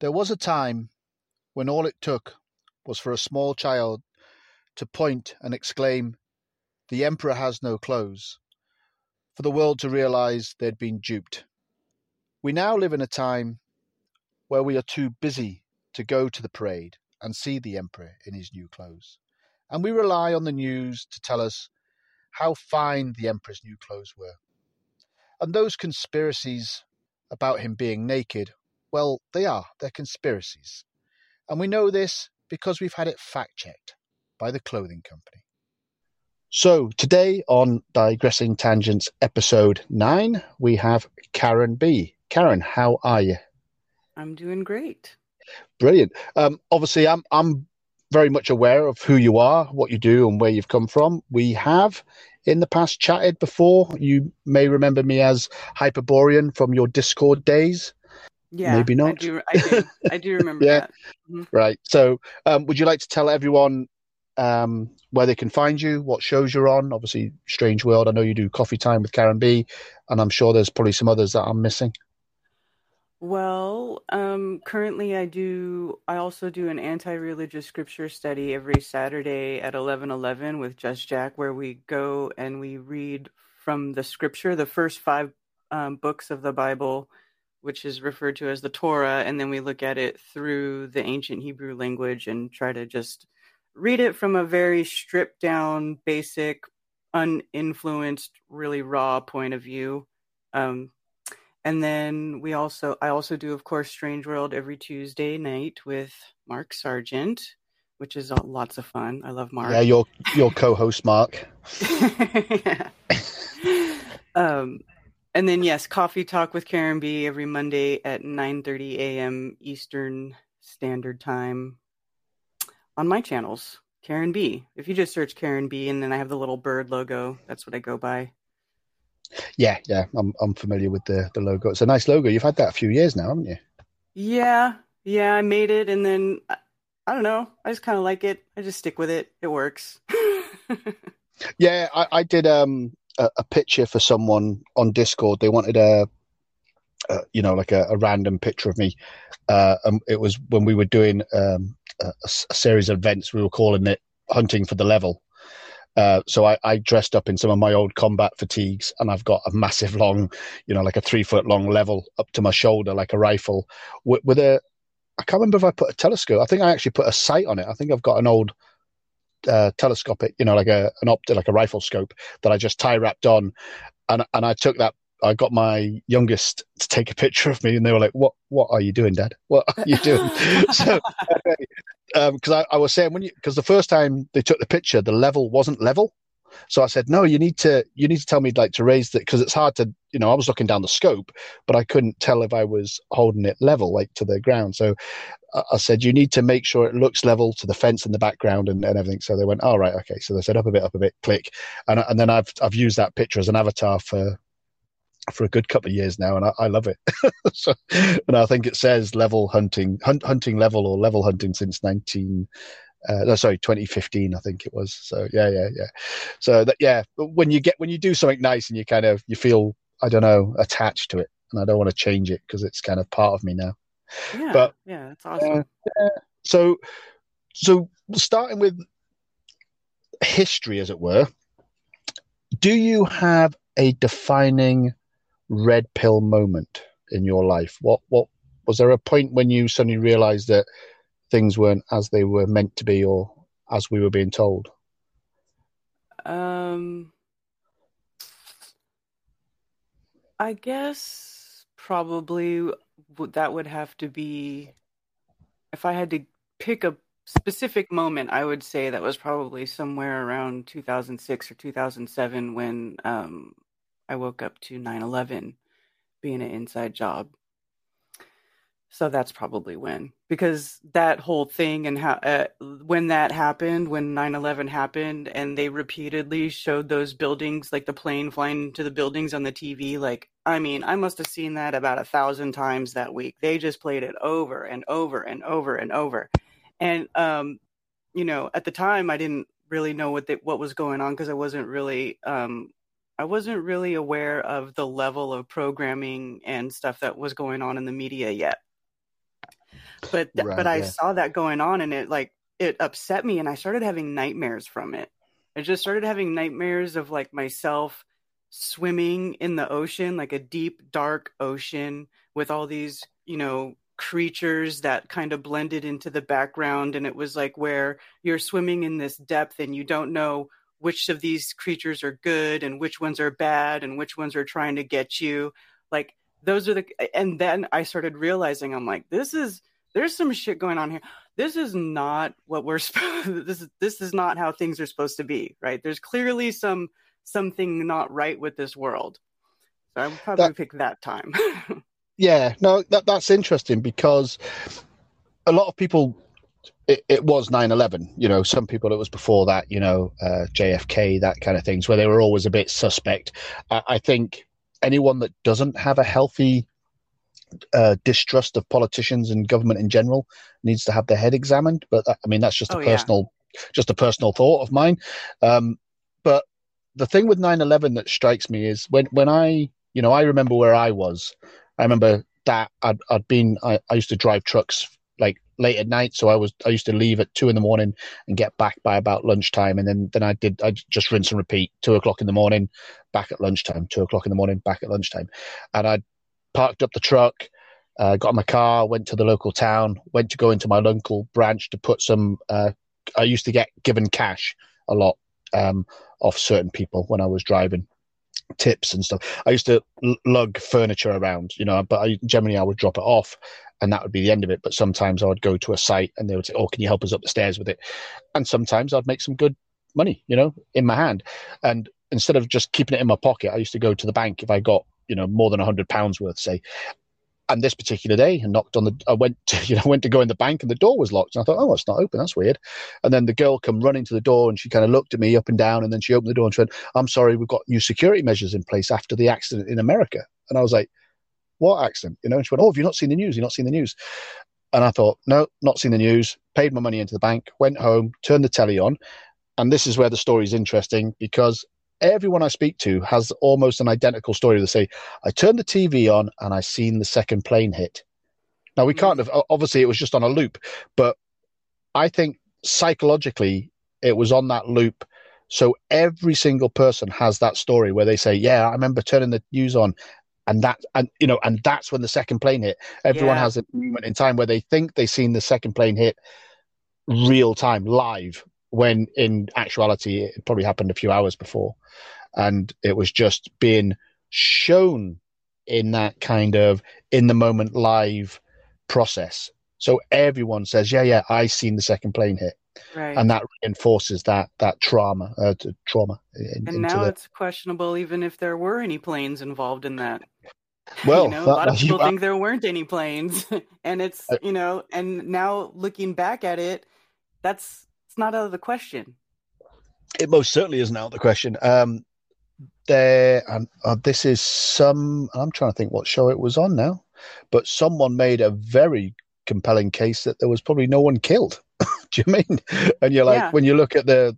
There was a time when all it took was for a small child to point and exclaim, The Emperor has no clothes, for the world to realize they'd been duped. We now live in a time where we are too busy to go to the parade and see the Emperor in his new clothes. And we rely on the news to tell us how fine the Emperor's new clothes were. And those conspiracies about him being naked, well, they are. They're conspiracies. And we know this because we've had it fact checked by the clothing company. So, today on Digressing Tangents episode 9, we have Karen B. Karen, how are you? I'm doing great. Brilliant. Um, obviously, I'm I'm very much aware of who you are, what you do, and where you've come from. We have in the past chatted before. You may remember me as Hyperborean from your Discord days. Yeah, maybe not. I do. I do, I do remember yeah. that. Mm-hmm. Right. So, um, would you like to tell everyone um, where they can find you, what shows you're on? Obviously, Strange World. I know you do Coffee Time with Karen B, and I'm sure there's probably some others that I'm missing. Well, um, currently I do. I also do an anti-religious scripture study every Saturday at eleven eleven with Just Jack, where we go and we read from the scripture, the first five um, books of the Bible, which is referred to as the Torah, and then we look at it through the ancient Hebrew language and try to just read it from a very stripped down, basic, uninfluenced, really raw point of view. Um, and then we also, I also do, of course, Strange World every Tuesday night with Mark Sargent, which is lots of fun. I love Mark. Yeah, your your co-host Mark. um, and then yes, Coffee Talk with Karen B every Monday at 9:30 a.m. Eastern Standard Time on my channels. Karen B. If you just search Karen B and then I have the little bird logo, that's what I go by. Yeah, yeah, I'm I'm familiar with the the logo. It's a nice logo. You've had that a few years now, haven't you? Yeah, yeah, I made it, and then I, I don't know. I just kind of like it. I just stick with it. It works. yeah, I, I did um a, a, picture for someone on Discord. They wanted a, a you know, like a, a, random picture of me. Uh, and it was when we were doing um a, a series of events. We were calling it hunting for the level uh, so I, I, dressed up in some of my old combat fatigues, and I've got a massive long, you know, like a three foot long level up to my shoulder, like a rifle, with, with, a. I can't remember if I put a telescope. I think I actually put a sight on it. I think I've got an old uh, telescopic, you know, like a an optic, like a rifle scope that I just tie wrapped on, and and I took that I got my youngest to take a picture of me, and they were like, "What? What are you doing, Dad? What are you doing?" so, because um, I, I, was saying when you because the first time they took the picture, the level wasn't level. So I said, "No, you need to you need to tell me like to raise it because it's hard to you know I was looking down the scope, but I couldn't tell if I was holding it level like to the ground. So I, said, you need to make sure it looks level to the fence in the background and, and everything. So they went, "All oh, right, okay." So they said, "Up a bit, up a bit, click," and and then I've I've used that picture as an avatar for for a good couple of years now, and I, I love it. so, and I think it says level hunting, hunt, hunting level or level hunting since nineteen. Uh, no, sorry, 2015, I think it was. So yeah, yeah, yeah. So that yeah, when you get when you do something nice and you kind of you feel I don't know attached to it, and I don't want to change it because it's kind of part of me now. Yeah, but yeah, that's awesome. Uh. So so starting with history, as it were, do you have a defining red pill moment in your life? What what was there a point when you suddenly realized that things weren't as they were meant to be or as we were being told? Um I guess probably that would have to be if I had to pick a specific moment, I would say that was probably somewhere around 2006 or 2007 when um, I woke up to 9 11 being an inside job. So that's probably when, because that whole thing and how, uh, when that happened, when 9 11 happened, and they repeatedly showed those buildings, like the plane flying into the buildings on the TV, like, I mean, I must have seen that about a thousand times that week. They just played it over and over and over and over. And, um, you know, at the time, I didn't really know what the, what was going on because I wasn't really um, I wasn't really aware of the level of programming and stuff that was going on in the media yet. But th- right, but I yeah. saw that going on, and it like it upset me, and I started having nightmares from it. I just started having nightmares of like myself swimming in the ocean, like a deep, dark ocean with all these, you know, creatures that kind of blended into the background. And it was like where you're swimming in this depth and you don't know which of these creatures are good and which ones are bad and which ones are trying to get you. Like those are the, and then I started realizing I'm like, this is, there's some shit going on here. This is not what we're supposed. This is this is not how things are supposed to be, right? There's clearly some something not right with this world. So I would probably that, pick that time. yeah, no, that that's interesting because a lot of people. It, it was 9-11 you know some people it was before that you know uh, jfk that kind of things where they were always a bit suspect I, I think anyone that doesn't have a healthy uh, distrust of politicians and government in general needs to have their head examined. But that, I mean, that's just oh, a personal, yeah. just a personal thought of mine. Um, but the thing with 9-11 that strikes me is when, when I, you know, I remember where I was. I remember that I'd, I'd been, I, I used to drive trucks like late at night. So I was, I used to leave at two in the morning and get back by about lunchtime. And then, then I did, I just rinse and repeat two o'clock in the morning, back at lunchtime, two o'clock in the morning, back at lunchtime. And I parked up the truck, uh, got my car, went to the local town, went to go into my local branch to put some. Uh, I used to get given cash a lot um, off certain people when I was driving tips and stuff. I used to lug furniture around, you know, but I, generally I would drop it off and that would be the end of it. But sometimes I would go to a site and they would say, Oh, can you help us up the stairs with it? And sometimes I'd make some good money, you know, in my hand. And instead of just keeping it in my pocket, I used to go to the bank if I got you know more than a hundred pounds worth, say. And this particular day, I knocked on the. I went, to, you know, went to go in the bank, and the door was locked. And I thought, oh, it's not open. That's weird. And then the girl come running to the door, and she kind of looked at me up and down, and then she opened the door and said, "I'm sorry, we've got new security measures in place after the accident in America." And I was like, "What accident?" You know, and she went, "Oh, have you not seen the news? You've not seen the news?" And I thought, no, not seen the news. Paid my money into the bank, went home, turned the telly on, and this is where the story is interesting because everyone I speak to has almost an identical story. They say, I turned the TV on and I seen the second plane hit. Now, we mm-hmm. can't have, obviously, it was just on a loop, but I think psychologically it was on that loop. So every single person has that story where they say, Yeah, I remember turning the news on and that and you know and that's when the second plane hit everyone yeah. has a moment in time where they think they've seen the second plane hit real time live when in actuality it probably happened a few hours before. And it was just being shown in that kind of in the moment live process. So everyone says yeah yeah i seen the second plane hit. Right. and that reinforces that that trauma uh, trauma in, and now the... it's questionable even if there were any planes involved in that. Well, you know, that, a lot of people think there weren't any planes, and it's you know, and now looking back at it, that's it's not out of the question. It most certainly isn't out of the question. Um, there, and uh, this is some. I'm trying to think what show it was on now, but someone made a very compelling case that there was probably no one killed. Do you mean? And you're like, yeah. when you look at the,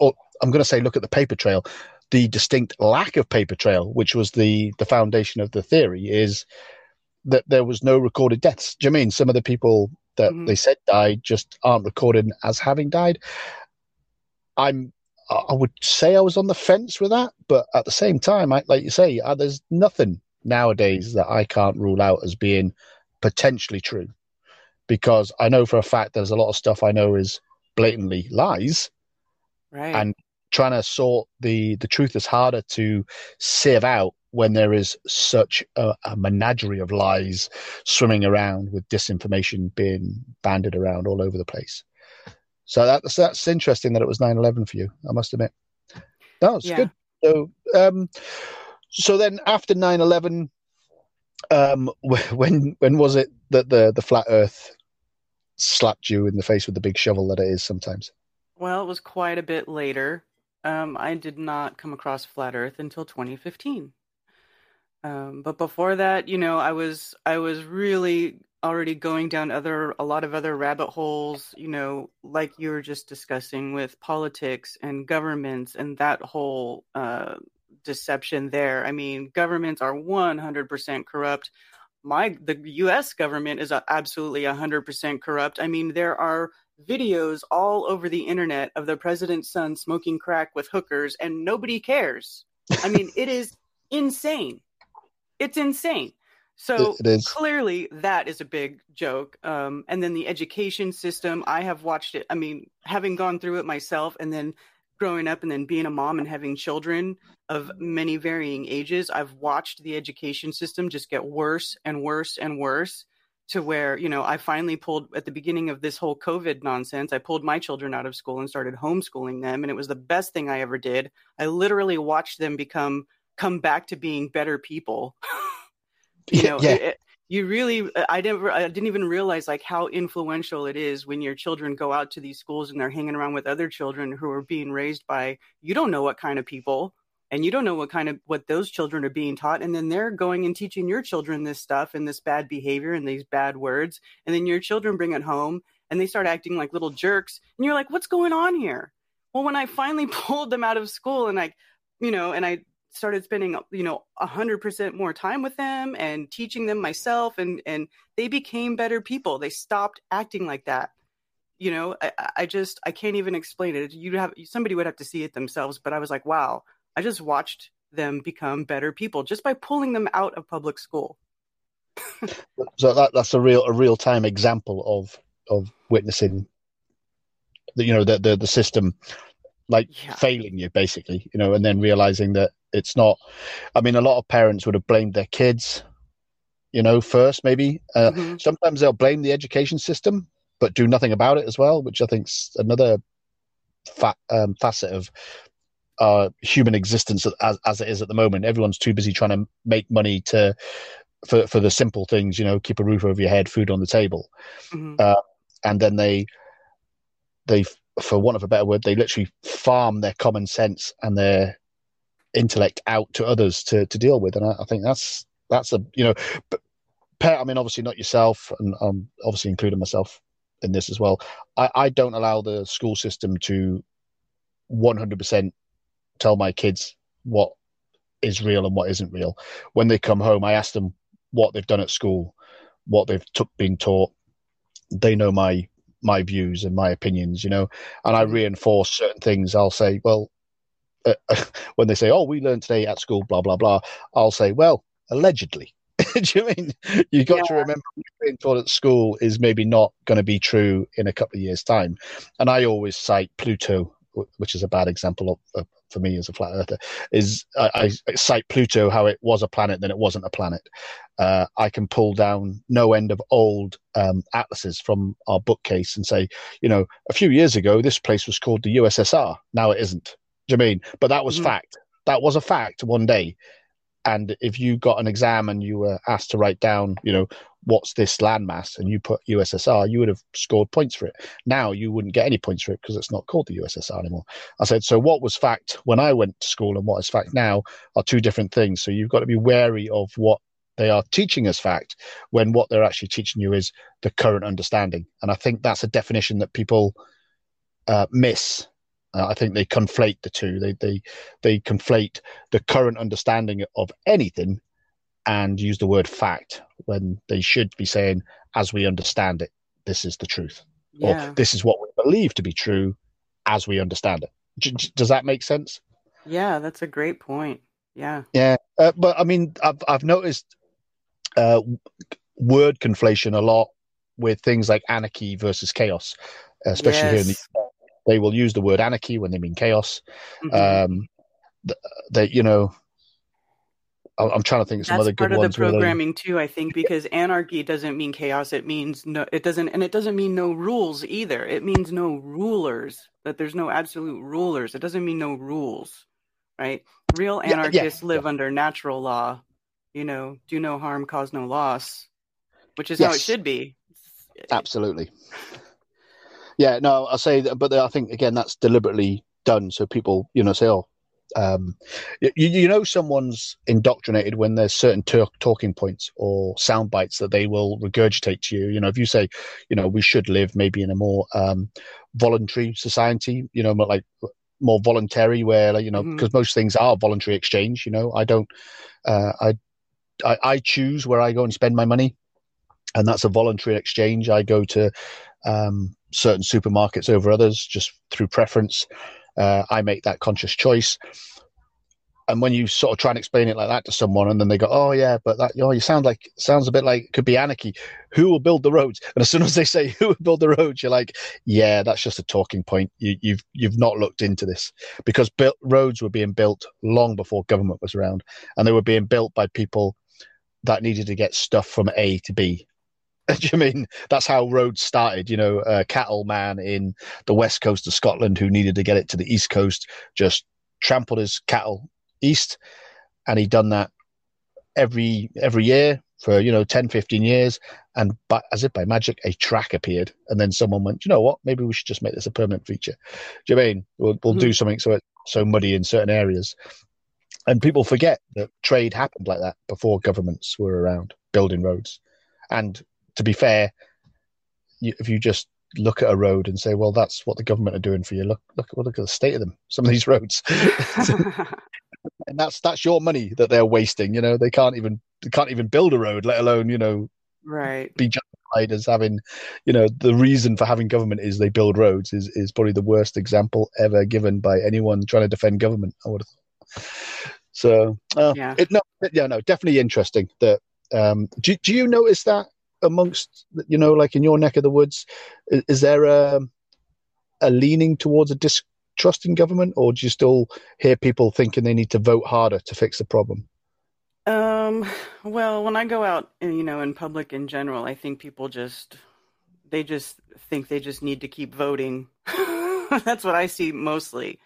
I'm going to say, look at the paper trail. The distinct lack of paper trail, which was the the foundation of the theory, is that there was no recorded deaths. Do you mean some of the people that mm-hmm. they said died just aren't recorded as having died. I'm I would say I was on the fence with that, but at the same time, I, like you say, uh, there's nothing nowadays that I can't rule out as being potentially true, because I know for a fact there's a lot of stuff I know is blatantly lies, right? And trying to sort the the truth is harder to sieve out when there is such a, a, menagerie of lies swimming around with disinformation being banded around all over the place. So that's that's interesting that it was 9-11 for you, I must admit. No, it's yeah. good. So um, so then after 9-11, um, when when was it that the, the flat earth slapped you in the face with the big shovel that it is sometimes? Well, it was quite a bit later. Um, I did not come across flat earth until 2015. Um, but before that, you know, I was I was really already going down other a lot of other rabbit holes, you know, like you were just discussing with politics and governments and that whole uh, deception there. I mean, governments are 100% corrupt. my the U.S. government is absolutely hundred percent corrupt. I mean, there are videos all over the internet of the president's son smoking crack with hookers, and nobody cares. I mean, it is insane. It's insane. So clearly, that is a big joke. Um, and then the education system, I have watched it. I mean, having gone through it myself, and then growing up, and then being a mom and having children of many varying ages, I've watched the education system just get worse and worse and worse to where you know i finally pulled at the beginning of this whole covid nonsense i pulled my children out of school and started homeschooling them and it was the best thing i ever did i literally watched them become come back to being better people you know yeah. it, you really i never i didn't even realize like how influential it is when your children go out to these schools and they're hanging around with other children who are being raised by you don't know what kind of people and you don't know what kind of what those children are being taught and then they're going and teaching your children this stuff and this bad behavior and these bad words and then your children bring it home and they start acting like little jerks and you're like what's going on here well when i finally pulled them out of school and i you know and i started spending you know a hundred percent more time with them and teaching them myself and and they became better people they stopped acting like that you know i, I just i can't even explain it you have somebody would have to see it themselves but i was like wow I just watched them become better people just by pulling them out of public school. so that that's a real a real time example of of witnessing the you know the the, the system like yeah. failing you basically you know and then realizing that it's not i mean a lot of parents would have blamed their kids you know first maybe uh, mm-hmm. sometimes they'll blame the education system but do nothing about it as well which i think's another um, facet of uh, human existence as, as it is at the moment. Everyone's too busy trying to make money to for for the simple things, you know, keep a roof over your head, food on the table, mm-hmm. uh, and then they they, for want of a better word, they literally farm their common sense and their intellect out to others to to deal with, and I, I think that's that's a you know, but, I mean, obviously not yourself, and um, obviously including myself in this as well. I, I don't allow the school system to 100% tell my kids what is real and what isn't real. When they come home, I ask them what they've done at school, what they've t- been taught. They know my my views and my opinions, you know, and I mm-hmm. reinforce certain things. I'll say, well, uh, when they say, "Oh, we learned today at school," blah blah blah, I'll say, "Well, allegedly." Do you mean you got yeah. to remember being taught at school is maybe not going to be true in a couple of years' time? And I always cite Pluto, which is a bad example of, of for me as a flat earther is I, I, cite Pluto how it was a planet then it wasn't a planet. Uh, I can pull down no end of old um, atlases from our bookcase and say, you know, a few years ago this place was called the USSR. Now it isn't. Do you mean? But that was mm-hmm. fact. That was a fact one day. And if you got an exam and you were asked to write down, you know, what's this landmass and you put USSR, you would have scored points for it. Now you wouldn't get any points for it because it's not called the USSR anymore. I said, so what was fact when I went to school and what is fact now are two different things. So you've got to be wary of what they are teaching as fact when what they're actually teaching you is the current understanding. And I think that's a definition that people uh, miss. Uh, I think they conflate the two. They they they conflate the current understanding of anything and use the word fact when they should be saying, as we understand it, this is the truth. Yeah. Or this is what we believe to be true as we understand it. does that make sense? Yeah, that's a great point. Yeah. Yeah. Uh, but I mean, I've, I've noticed uh, word conflation a lot with things like anarchy versus chaos, especially yes. here in the they will use the word anarchy when they mean chaos. Mm-hmm. Um, they, you know, I'm trying to think of some That's other good ones. part of the programming too. I think because anarchy doesn't mean chaos. It means no. It doesn't, and it doesn't mean no rules either. It means no rulers. That there's no absolute rulers. It doesn't mean no rules, right? Real anarchists yeah, yeah, live yeah. under natural law. You know, do no harm, cause no loss, which is yes. how it should be. Absolutely. Yeah, no, I say that, but I think again that's deliberately done so people, you know, say, "Oh, um, you, you know someone's indoctrinated when there's certain ter- talking points or sound bites that they will regurgitate to you. You know, if you say, you know, we should live maybe in a more um, voluntary society, you know, like more voluntary, where like, you know, because mm-hmm. most things are voluntary exchange. You know, I don't, uh, I I, I choose where I go and spend my money, and that's a voluntary exchange. I go to um, certain supermarkets over others just through preference. Uh, I make that conscious choice. And when you sort of try and explain it like that to someone, and then they go, "Oh yeah, but that you, know, you sound like sounds a bit like it could be anarchy. Who will build the roads?" And as soon as they say who will build the roads, you're like, "Yeah, that's just a talking point. You, you've you've not looked into this because built, roads were being built long before government was around, and they were being built by people that needed to get stuff from A to B. Do you mean that's how roads started? You know, a cattle man in the west coast of Scotland who needed to get it to the east coast just trampled his cattle east, and he'd done that every every year for you know 10 15 years and by, as if by magic a track appeared and then someone went you know what maybe we should just make this a permanent feature do you know I mean we'll, we'll mm-hmm. do something so it's so muddy in certain areas and people forget that trade happened like that before governments were around building roads and to be fair you, if you just look at a road and say well that's what the government are doing for you look look look at the state of them some of these roads and that's that's your money that they're wasting. You know, they can't even they can't even build a road, let alone you know, right, be justified as having, you know, the reason for having government is they build roads is is probably the worst example ever given by anyone trying to defend government. I would have thought. So uh, yeah, it, no, yeah, no, definitely interesting. That um, do do you notice that amongst you know, like in your neck of the woods, is, is there a a leaning towards a distrust in government, or do you still hear people thinking they need to vote harder to fix the problem? Um, well, when I go out, you know, in public in general, I think people just they just think they just need to keep voting. That's what I see mostly.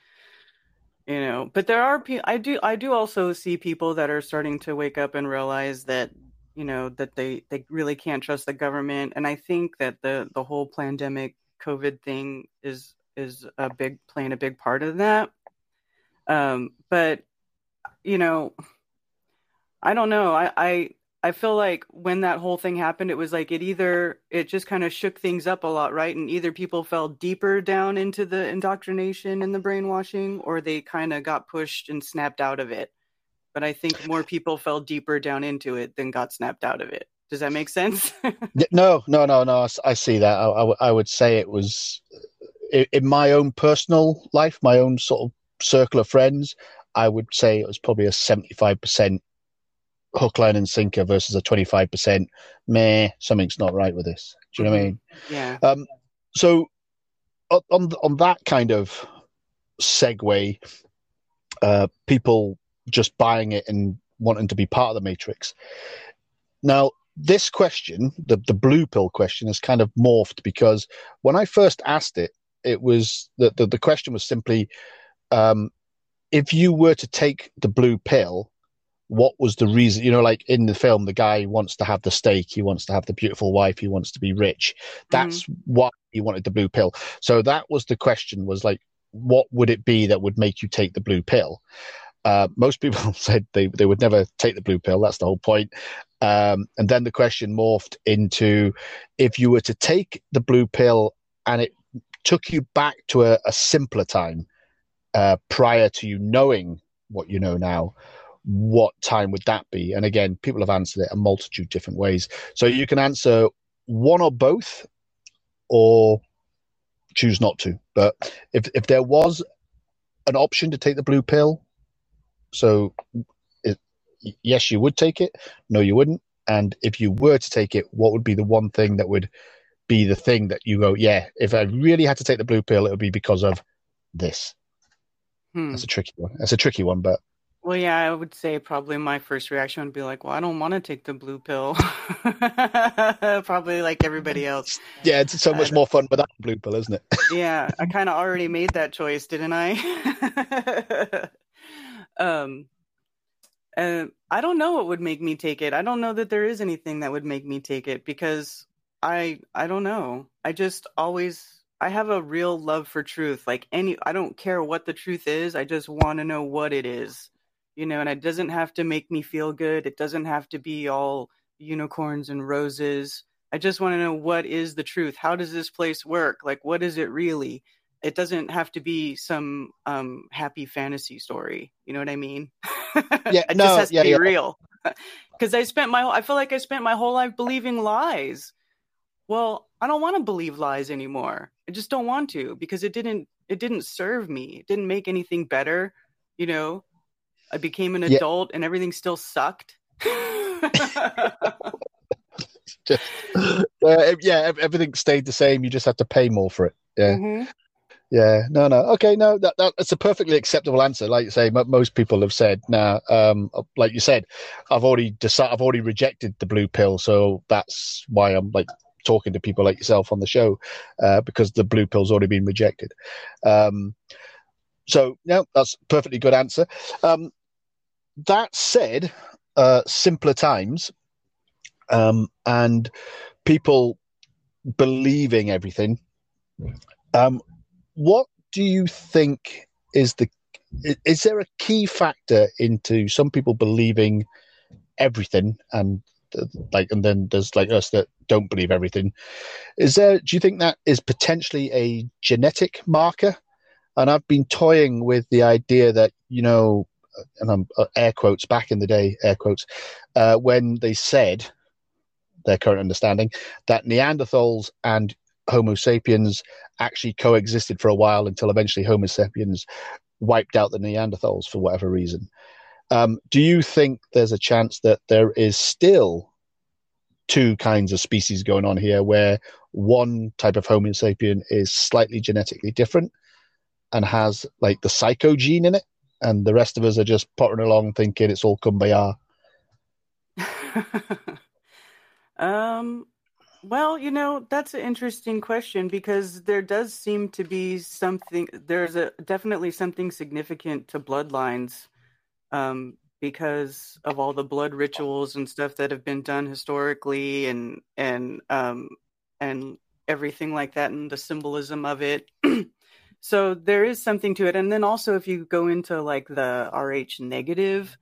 You know, but there are people. I do. I do also see people that are starting to wake up and realize that you know that they they really can't trust the government. And I think that the the whole pandemic COVID thing is is a big playing a big part of that. Um, but you know, I don't know. I, I I feel like when that whole thing happened, it was like it either it just kind of shook things up a lot, right? And either people fell deeper down into the indoctrination and the brainwashing, or they kind of got pushed and snapped out of it. But I think more people fell deeper down into it than got snapped out of it. Does that make sense? no, no, no, no. I see that. I, I would say it was in my own personal life, my own sort of circle of friends, I would say it was probably a 75% hook, line, and sinker versus a 25% meh, something's not right with this. Do you know what I mean? Mm-hmm. Yeah. Um, so, on, on that kind of segue, uh, people just buying it and wanting to be part of the matrix. Now, this question, the, the blue pill question, has kind of morphed because when I first asked it, it was the, the, the question was simply um, if you were to take the blue pill, what was the reason? You know, like in the film, the guy wants to have the steak, he wants to have the beautiful wife, he wants to be rich. That's mm. what he wanted the blue pill. So that was the question: was like, what would it be that would make you take the blue pill? Uh, most people said they, they would never take the blue pill. That's the whole point. Um, and then the question morphed into if you were to take the blue pill and it took you back to a, a simpler time uh, prior to you knowing what you know now, what time would that be? And again, people have answered it a multitude different ways. So you can answer one or both, or choose not to. But if if there was an option to take the blue pill, so it, yes, you would take it. No, you wouldn't. And if you were to take it, what would be the one thing that would be the thing that you go, yeah, if I really had to take the blue pill, it would be because of this. Hmm. That's a tricky one. That's a tricky one, but. Well, yeah, I would say probably my first reaction would be like, well, I don't want to take the blue pill. probably like everybody else. Yeah, it's so much more fun without the blue pill, isn't it? yeah, I kind of already made that choice, didn't I? um, uh, I don't know what would make me take it. I don't know that there is anything that would make me take it because I I don't know. I just always I have a real love for truth. Like any I don't care what the truth is. I just want to know what it is. You know, and it doesn't have to make me feel good. It doesn't have to be all unicorns and roses. I just want to know what is the truth. How does this place work? Like what is it really? It doesn't have to be some um happy fantasy story. You know what I mean? Yeah, it no, just has yeah, to be yeah. real. because I spent my I feel like I spent my whole life believing lies. Well, I don't want to believe lies anymore. I just don't want to because it didn't it didn't serve me. It didn't make anything better. You know, I became an yeah. adult and everything still sucked. just, uh, yeah, everything stayed the same. You just had to pay more for it. Yeah. Mm-hmm. Yeah, no, no. Okay, no, that, that that's a perfectly acceptable answer. Like you say, m- most people have said, now, um, like you said, I've already decided, I've already rejected the blue pill, so that's why I'm like talking to people like yourself on the show, uh, because the blue pill's already been rejected. Um, so no, that's a perfectly good answer. Um, that said, uh, simpler times, um, and people believing everything. Um, what do you think is the is there a key factor into some people believing everything and like and then there's like us that don't believe everything? Is there do you think that is potentially a genetic marker? And i've been toying with the idea that you know and i'm uh, air quotes back in the day air quotes uh, when they said their current understanding that neanderthals and Homo sapiens actually coexisted for a while until eventually Homo sapiens wiped out the Neanderthals for whatever reason. Um, do you think there's a chance that there is still two kinds of species going on here where one type of Homo sapien is slightly genetically different and has like the psycho gene in it, and the rest of us are just pottering along thinking it's all kumbaya? um, well, you know, that's an interesting question because there does seem to be something, there's a definitely something significant to bloodlines um, because of all the blood rituals and stuff that have been done historically and, and, um, and everything like that and the symbolism of it. so there is something to it. And then also, if you go into like the RH negative,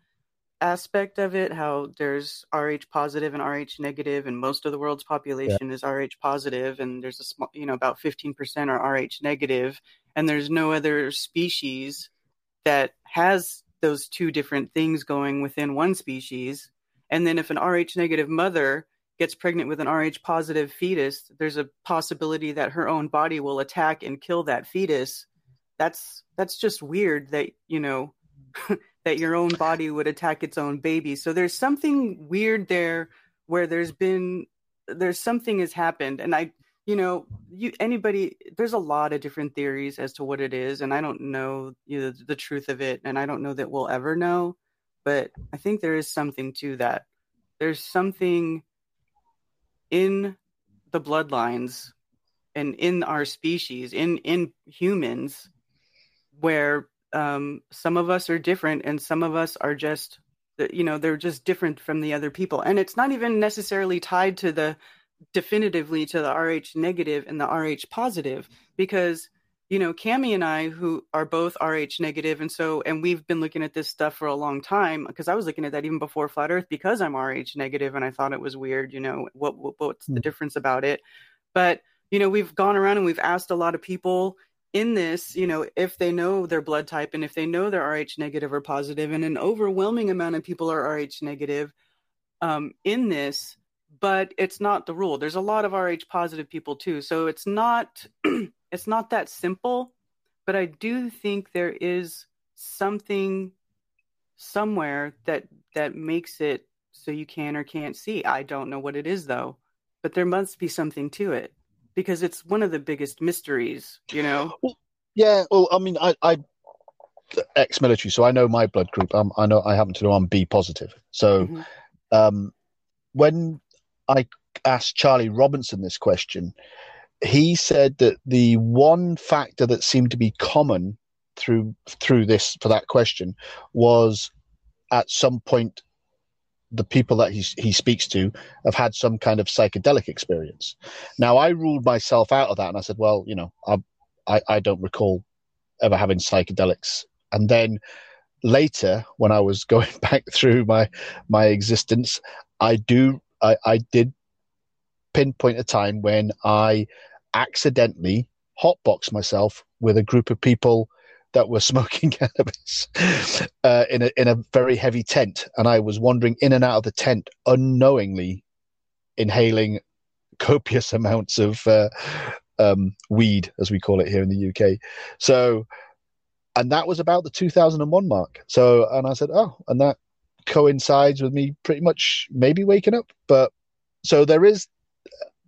aspect of it how there's rh positive and rh negative and most of the world's population yeah. is rh positive and there's a small you know about 15% are rh negative and there's no other species that has those two different things going within one species and then if an rh negative mother gets pregnant with an rh positive fetus there's a possibility that her own body will attack and kill that fetus that's that's just weird that you know that your own body would attack its own baby. So there's something weird there where there's been there's something has happened and I you know, you anybody there's a lot of different theories as to what it is and I don't know you know, the truth of it and I don't know that we'll ever know, but I think there is something to that. There's something in the bloodlines and in our species in in humans where um, some of us are different and some of us are just you know they're just different from the other people and it's not even necessarily tied to the definitively to the rh negative and the rh positive because you know cami and i who are both rh negative and so and we've been looking at this stuff for a long time because i was looking at that even before flat earth because i'm rh negative and i thought it was weird you know what, what what's the hmm. difference about it but you know we've gone around and we've asked a lot of people in this, you know, if they know their blood type and if they know they're Rh negative or positive, and an overwhelming amount of people are Rh negative um, in this, but it's not the rule. There's a lot of Rh positive people too, so it's not it's not that simple. But I do think there is something somewhere that that makes it so you can or can't see. I don't know what it is though, but there must be something to it because it's one of the biggest mysteries, you know. Well, yeah, well, I mean, I, I ex-military, so I know my blood group. Um, I know I happen to know I'm B positive. So, mm-hmm. um, when I asked Charlie Robinson this question, he said that the one factor that seemed to be common through through this for that question was at some point the people that he, he speaks to have had some kind of psychedelic experience. Now, I ruled myself out of that and I said, well, you know, I, I, I don't recall ever having psychedelics. And then later, when I was going back through my, my existence, I do, I, I did pinpoint a time when I accidentally hotboxed myself with a group of people that were smoking cannabis uh, in a in a very heavy tent, and I was wandering in and out of the tent unknowingly, inhaling copious amounts of uh, um, weed, as we call it here in the UK. So, and that was about the 2001 mark. So, and I said, oh, and that coincides with me pretty much maybe waking up. But so there is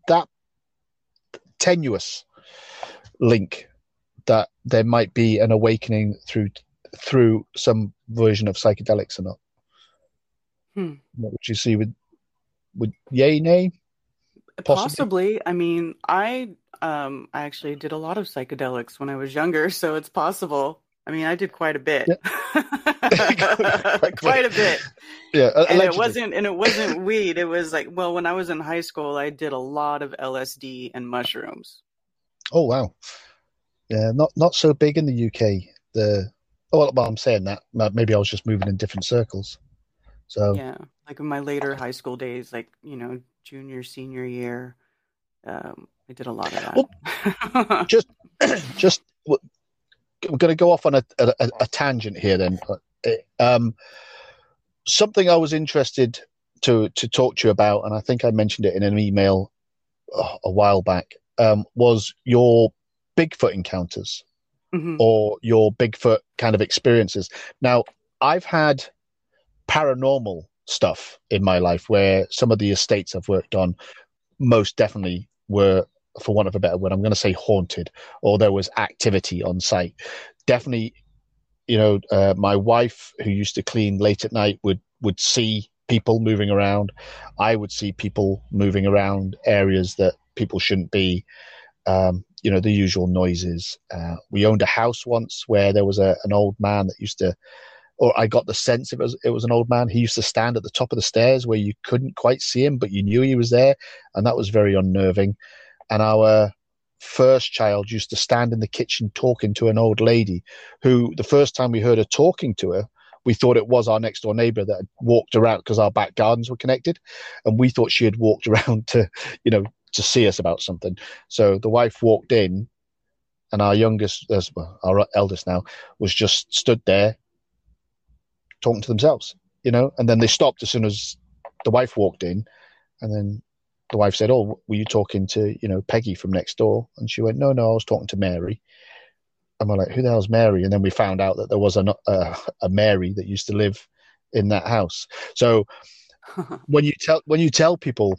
that tenuous link that there might be an awakening through through some version of psychedelics or not. Hmm. What would you see with with yay nay? Possibly. Possibly. I mean, I um I actually did a lot of psychedelics when I was younger, so it's possible. I mean, I did quite a bit. Yeah. quite a bit. Yeah, and it wasn't and it wasn't weed. It was like well, when I was in high school, I did a lot of LSD and mushrooms. Oh wow. Yeah, not not so big in the UK. The oh, well, I'm saying that maybe I was just moving in different circles. So yeah, like in my later high school days, like you know, junior senior year, um, I did a lot of that. Well, just just I'm going to go off on a, a, a tangent here. Then, um, something I was interested to to talk to you about, and I think I mentioned it in an email uh, a while back, um, was your Bigfoot encounters mm-hmm. or your Bigfoot kind of experiences. Now, I've had paranormal stuff in my life where some of the estates I've worked on most definitely were, for want of a better word, I'm going to say haunted, or there was activity on site. Definitely, you know, uh, my wife who used to clean late at night would would see people moving around. I would see people moving around areas that people shouldn't be. Um, you know the usual noises. Uh, we owned a house once where there was a, an old man that used to, or I got the sense it was it was an old man. He used to stand at the top of the stairs where you couldn't quite see him, but you knew he was there, and that was very unnerving. And our first child used to stand in the kitchen talking to an old lady, who the first time we heard her talking to her, we thought it was our next door neighbor that had walked around because our back gardens were connected, and we thought she had walked around to, you know, to see us about something. So the wife walked in, and our youngest, well, our eldest now, was just stood there talking to themselves, you know. And then they stopped as soon as the wife walked in, and then the wife said, "Oh, were you talking to you know Peggy from next door?" And she went, "No, no, I was talking to Mary." And we're like, "Who the hell's Mary?" And then we found out that there was a uh, a Mary that used to live in that house. So when you tell when you tell people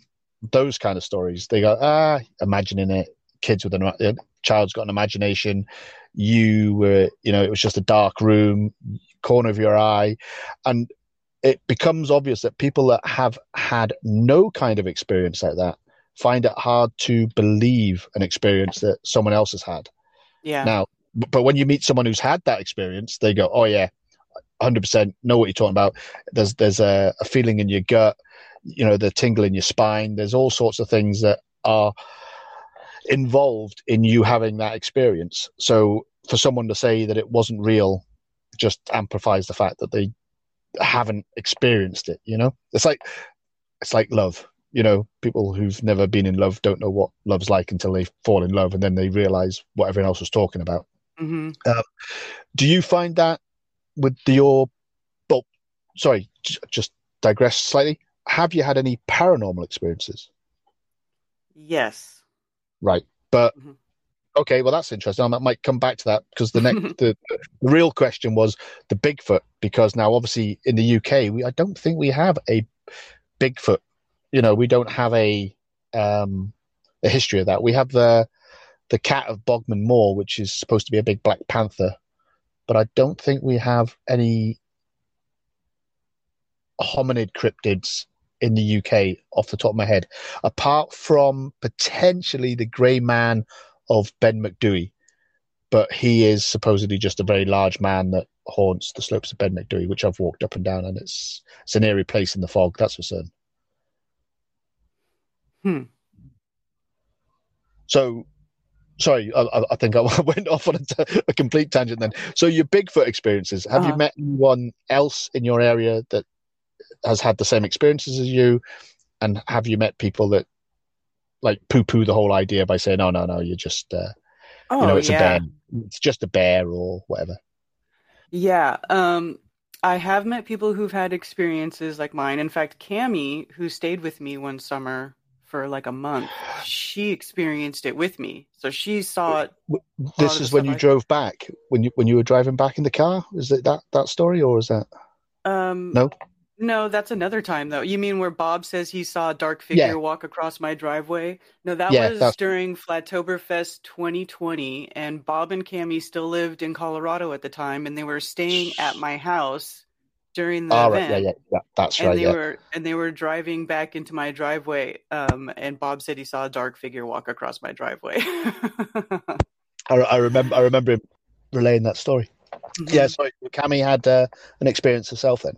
those kind of stories. They go, ah, imagining it. Kids with a child's got an imagination. You were, you know, it was just a dark room, corner of your eye, and it becomes obvious that people that have had no kind of experience like that find it hard to believe an experience that someone else has had. Yeah. Now, but when you meet someone who's had that experience, they go, "Oh yeah, hundred percent know what you're talking about." There's there's a, a feeling in your gut you know the tingle in your spine. There's all sorts of things that are involved in you having that experience. So for someone to say that it wasn't real just amplifies the fact that they haven't experienced it you know? It's like it's like love. You know people who've never been in love don't know what love's like until they fall in love and then they realize what everyone else was talking about. Mm-hmm. um, do you find that with your well sorry just digress slightly have you had any paranormal experiences? Yes. Right, but mm-hmm. okay, well that's interesting. I might come back to that because the next the, the, real question was the Bigfoot because now obviously in the UK we I don't think we have a Bigfoot. You know, we don't have a um, a history of that. We have the the cat of Bodmin Moor, which is supposed to be a big black panther, but I don't think we have any hominid cryptids in the UK off the top of my head, apart from potentially the grey man of Ben Macdui. But he is supposedly just a very large man that haunts the slopes of Ben Macdui, which I've walked up and down, and it's it's an eerie place in the fog. That's for certain. Hmm. So, sorry, I, I think I went off on a, t- a complete tangent then. So, your Bigfoot experiences. Have uh-huh. you met anyone else in your area that has had the same experiences as you, and have you met people that like poo poo the whole idea by saying, "No, no, no, you're just, uh, oh, you know, oh, it's yeah. a bear, it's just a bear or whatever." Yeah. Um, I have met people who've had experiences like mine. In fact, Cami, who stayed with me one summer for like a month, she experienced it with me. So she saw it. This is when you I... drove back. When you when you were driving back in the car. Is it that that story or is that? Um, no. No, that's another time though. You mean where Bob says he saw a dark figure yeah. walk across my driveway? No, that yeah, was that's... during Flatoberfest 2020, and Bob and Cami still lived in Colorado at the time, and they were staying at my house during the oh, event. Right. Yeah, yeah, that's and right. They yeah. were and they were driving back into my driveway, um, and Bob said he saw a dark figure walk across my driveway. I, I, remember. I remember him relaying that story. Mm-hmm. Yeah, so Cami had uh, an experience herself then.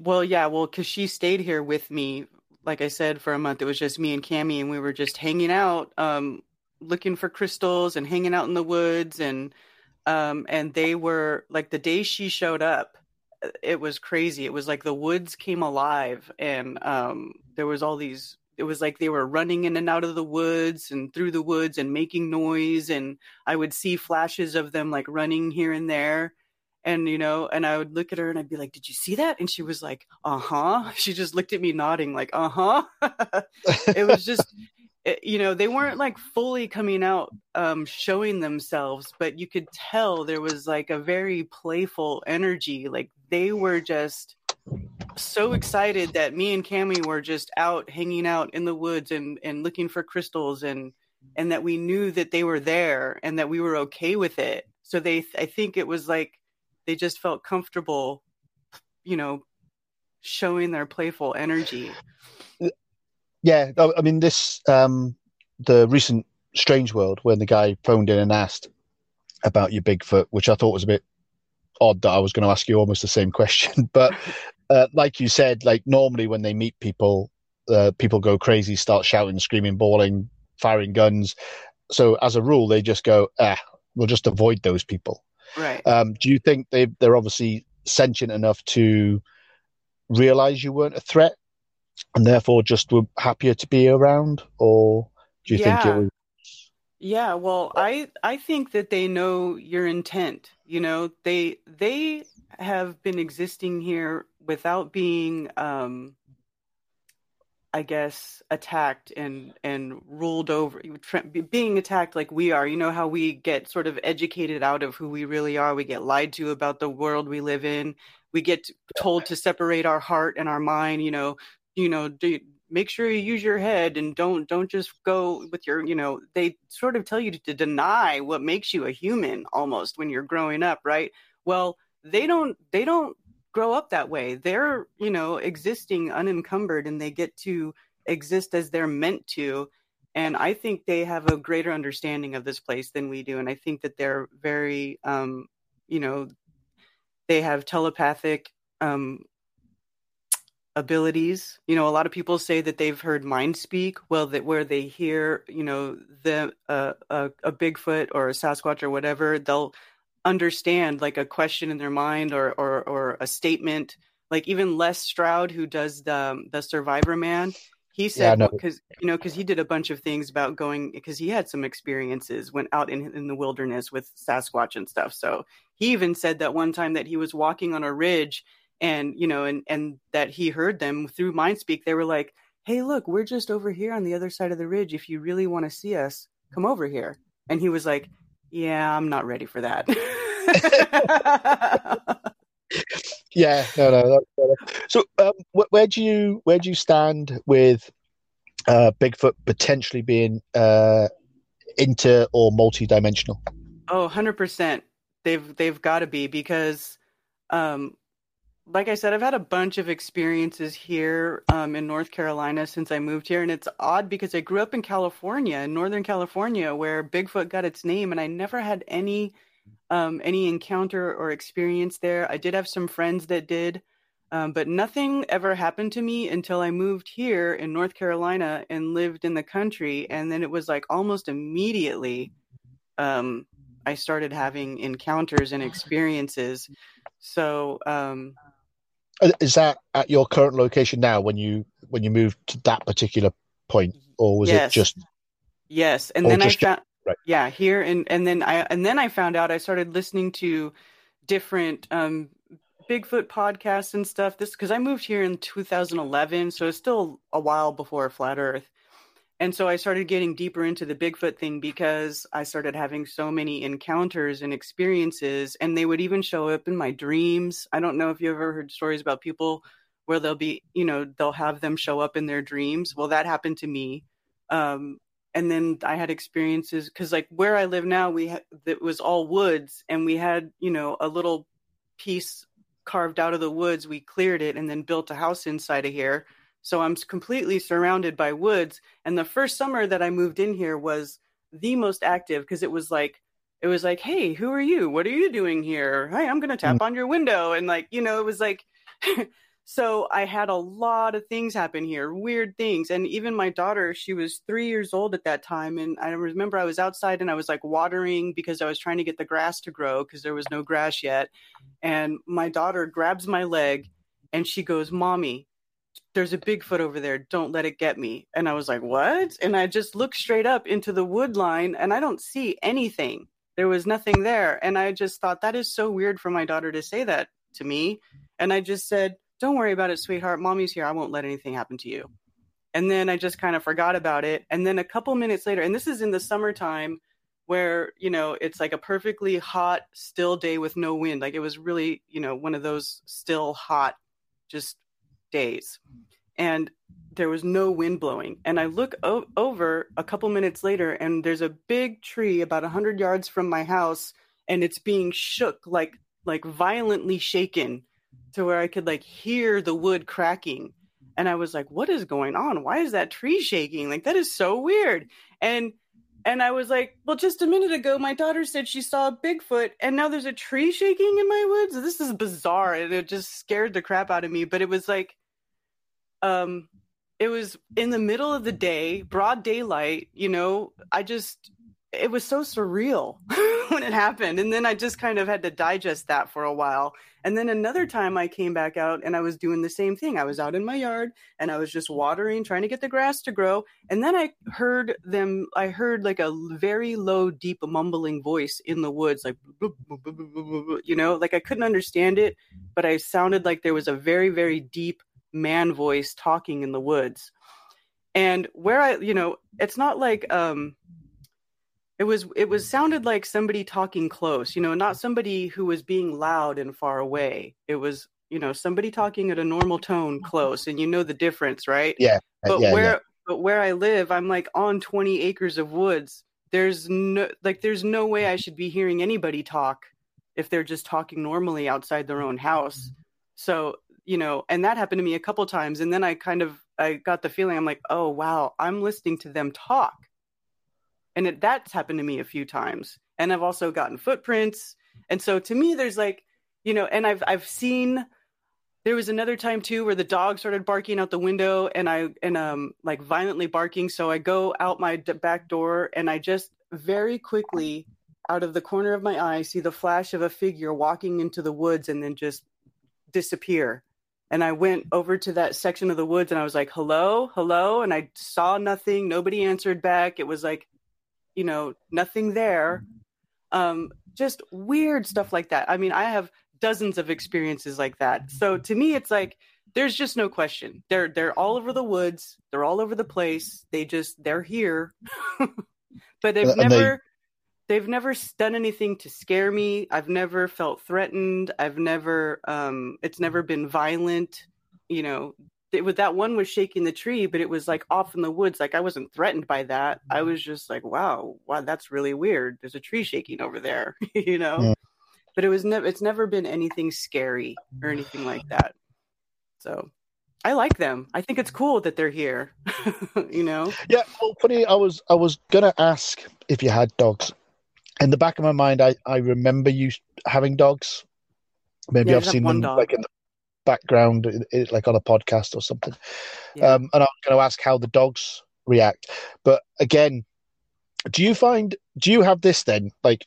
Well, yeah, well, because she stayed here with me, like I said, for a month. It was just me and Cami, and we were just hanging out, um, looking for crystals and hanging out in the woods, and um, and they were like the day she showed up, it was crazy. It was like the woods came alive, and um, there was all these. It was like they were running in and out of the woods and through the woods and making noise, and I would see flashes of them like running here and there and you know and i would look at her and i'd be like did you see that? And she was like uh-huh. She just looked at me nodding like uh-huh. It was just it, you know they weren't like fully coming out um showing themselves but you could tell there was like a very playful energy like they were just so excited that me and Cami were just out hanging out in the woods and and looking for crystals and and that we knew that they were there and that we were okay with it. So they i think it was like they just felt comfortable, you know, showing their playful energy. Yeah, I mean, this um, the recent Strange World when the guy phoned in and asked about your Bigfoot, which I thought was a bit odd that I was going to ask you almost the same question, but uh, like you said, like normally when they meet people, uh, people go crazy, start shouting, screaming, bawling, firing guns. So as a rule, they just go, ah, we'll just avoid those people. Right. Um, do you think they they're obviously sentient enough to realize you weren't a threat, and therefore just were happier to be around, or do you yeah. think it was? Yeah, well, I I think that they know your intent. You know, they they have been existing here without being um, I guess, attacked and and ruled over, being attacked like we are. You know how we get sort of educated out of who we really are. We get lied to about the world we live in. We get told to separate our heart and our mind. You know, you know, do, make sure you use your head and don't don't just go with your. You know, they sort of tell you to, to deny what makes you a human almost when you're growing up, right? Well, they don't they don't grow up that way. They're, you know, existing unencumbered and they get to exist as they're meant to. And I think they have a greater understanding of this place than we do. And I think that they're very, um, you know, they have telepathic um, abilities. You know, a lot of people say that they've heard mind speak. Well, that where they hear, you know, the uh, a, a Bigfoot or a Sasquatch or whatever, they'll understand like a question in their mind or or, or a statement like even les stroud who does the um, the Survivorman he said because yeah, you know because he did a bunch of things about going because he had some experiences went out in, in the wilderness with sasquatch and stuff. So he even said that one time that he was walking on a ridge and you know and and that he heard them through mind speak they were like hey look we're just over here on the other side of the ridge. If you really want to see us come over here. And he was like yeah, I'm not ready for that. yeah, no, no. so, um, where do you where do you stand with uh, Bigfoot potentially being uh, inter or multi-dimensional? Oh, 100 percent. They've they've got to be because um, like I said, I've had a bunch of experiences here um, in North Carolina since I moved here, and it's odd because I grew up in California, in Northern California, where Bigfoot got its name, and I never had any um, any encounter or experience there. I did have some friends that did, um, but nothing ever happened to me until I moved here in North Carolina and lived in the country, and then it was like almost immediately um, I started having encounters and experiences. So um, is that at your current location now when you when you moved to that particular point or was yes. it just yes and then i found right. yeah here and and then i and then i found out i started listening to different um, Bigfoot podcasts and stuff. This because I moved here in 2011, so it's still a while before Flat Earth. And so I started getting deeper into the Bigfoot thing because I started having so many encounters and experiences, and they would even show up in my dreams. I don't know if you've ever heard stories about people where they'll be, you know, they'll have them show up in their dreams. Well, that happened to me. Um, and then I had experiences because, like, where I live now, we had it was all woods, and we had, you know, a little piece carved out of the woods. We cleared it and then built a house inside of here so I'm completely surrounded by woods. And the first summer that I moved in here was the most active because it was like, it was like, hey, who are you? What are you doing here? Hey, I'm going to tap mm-hmm. on your window. And like, you know, it was like, so I had a lot of things happen here, weird things. And even my daughter, she was three years old at that time. And I remember I was outside and I was like watering because I was trying to get the grass to grow because there was no grass yet. And my daughter grabs my leg and she goes, Mommy, there's a Bigfoot over there. Don't let it get me. And I was like, what? And I just looked straight up into the wood line and I don't see anything. There was nothing there. And I just thought that is so weird for my daughter to say that to me. And I just said, don't worry about it, sweetheart. Mommy's here. I won't let anything happen to you. And then I just kind of forgot about it. And then a couple minutes later, and this is in the summertime where, you know, it's like a perfectly hot, still day with no wind. Like it was really, you know, one of those still hot, just days. And there was no wind blowing. And i look o- over a couple minutes later and there's a big tree about 100 yards from my house and it's being shook like like violently shaken to where i could like hear the wood cracking. And i was like what is going on? Why is that tree shaking? Like that is so weird. And and I was like, well, just a minute ago, my daughter said she saw a Bigfoot, and now there's a tree shaking in my woods. This is bizarre, and it just scared the crap out of me. But it was like, um it was in the middle of the day broad daylight you know i just it was so surreal when it happened. And then i just kind of had to digest that for a while. And then another time i came back out and i was doing the same thing. I was out in my yard and i was just watering trying to get the grass to grow. And then i heard them i heard like a very low deep mumbling voice in the woods like you know like i couldn't understand it but i sounded like there was a very very deep man voice talking in the woods. And where I, you know, it's not like um it was it was sounded like somebody talking close, you know, not somebody who was being loud and far away. It was, you know, somebody talking at a normal tone close and you know the difference, right? Yeah. But yeah, where yeah. but where I live, I'm like on 20 acres of woods. There's no like there's no way I should be hearing anybody talk if they're just talking normally outside their own house. So you know, and that happened to me a couple times. And then I kind of I got the feeling I'm like, oh wow, I'm listening to them talk, and it, that's happened to me a few times. And I've also gotten footprints, and so to me, there's like, you know, and I've I've seen. There was another time too where the dog started barking out the window, and I and um like violently barking. So I go out my d- back door, and I just very quickly out of the corner of my eye see the flash of a figure walking into the woods and then just disappear and I went over to that section of the woods and I was like, hello, hello. And I saw nothing. Nobody answered back. It was like, you know, nothing there. Um, just weird stuff like that. I mean, I have dozens of experiences like that. So to me, it's like, there's just no question. They're they're all over the woods. They're all over the place. They just they're here. but they've never they've never done anything to scare me. I've never felt threatened. I've never um it's never been violent. You know, it was that one was shaking the tree, but it was like off in the woods. Like I wasn't threatened by that. I was just like, wow, wow, that's really weird. There's a tree shaking over there, you know. Yeah. But it was never it's never been anything scary or anything like that. So I like them. I think it's cool that they're here. you know. Yeah, well, funny. I was I was gonna ask if you had dogs, in the back of my mind, I, I remember you having dogs. Maybe yeah, I've seen them dog. like in the background, like on a podcast or something. Yeah. Um, and I'm going to ask how the dogs react. But again, do you find do you have this then like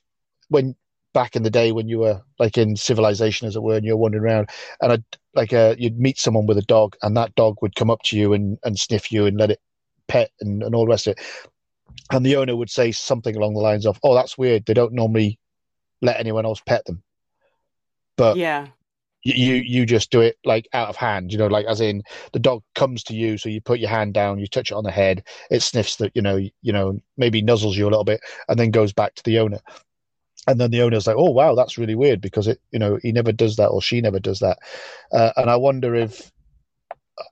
when back in the day when you were like in civilization as it were and you're wandering around and I like uh, you'd meet someone with a dog and that dog would come up to you and, and sniff you and let it pet and, and all the rest of it and the owner would say something along the lines of, "Oh, that's weird. They don't normally let anyone else pet them." but yeah, you you just do it like out of hand you know like as in the dog comes to you so you put your hand down you touch it on the head it sniffs that you know you know maybe nuzzles you a little bit and then goes back to the owner and then the owner's like oh wow that's really weird because it you know he never does that or she never does that uh, and i wonder if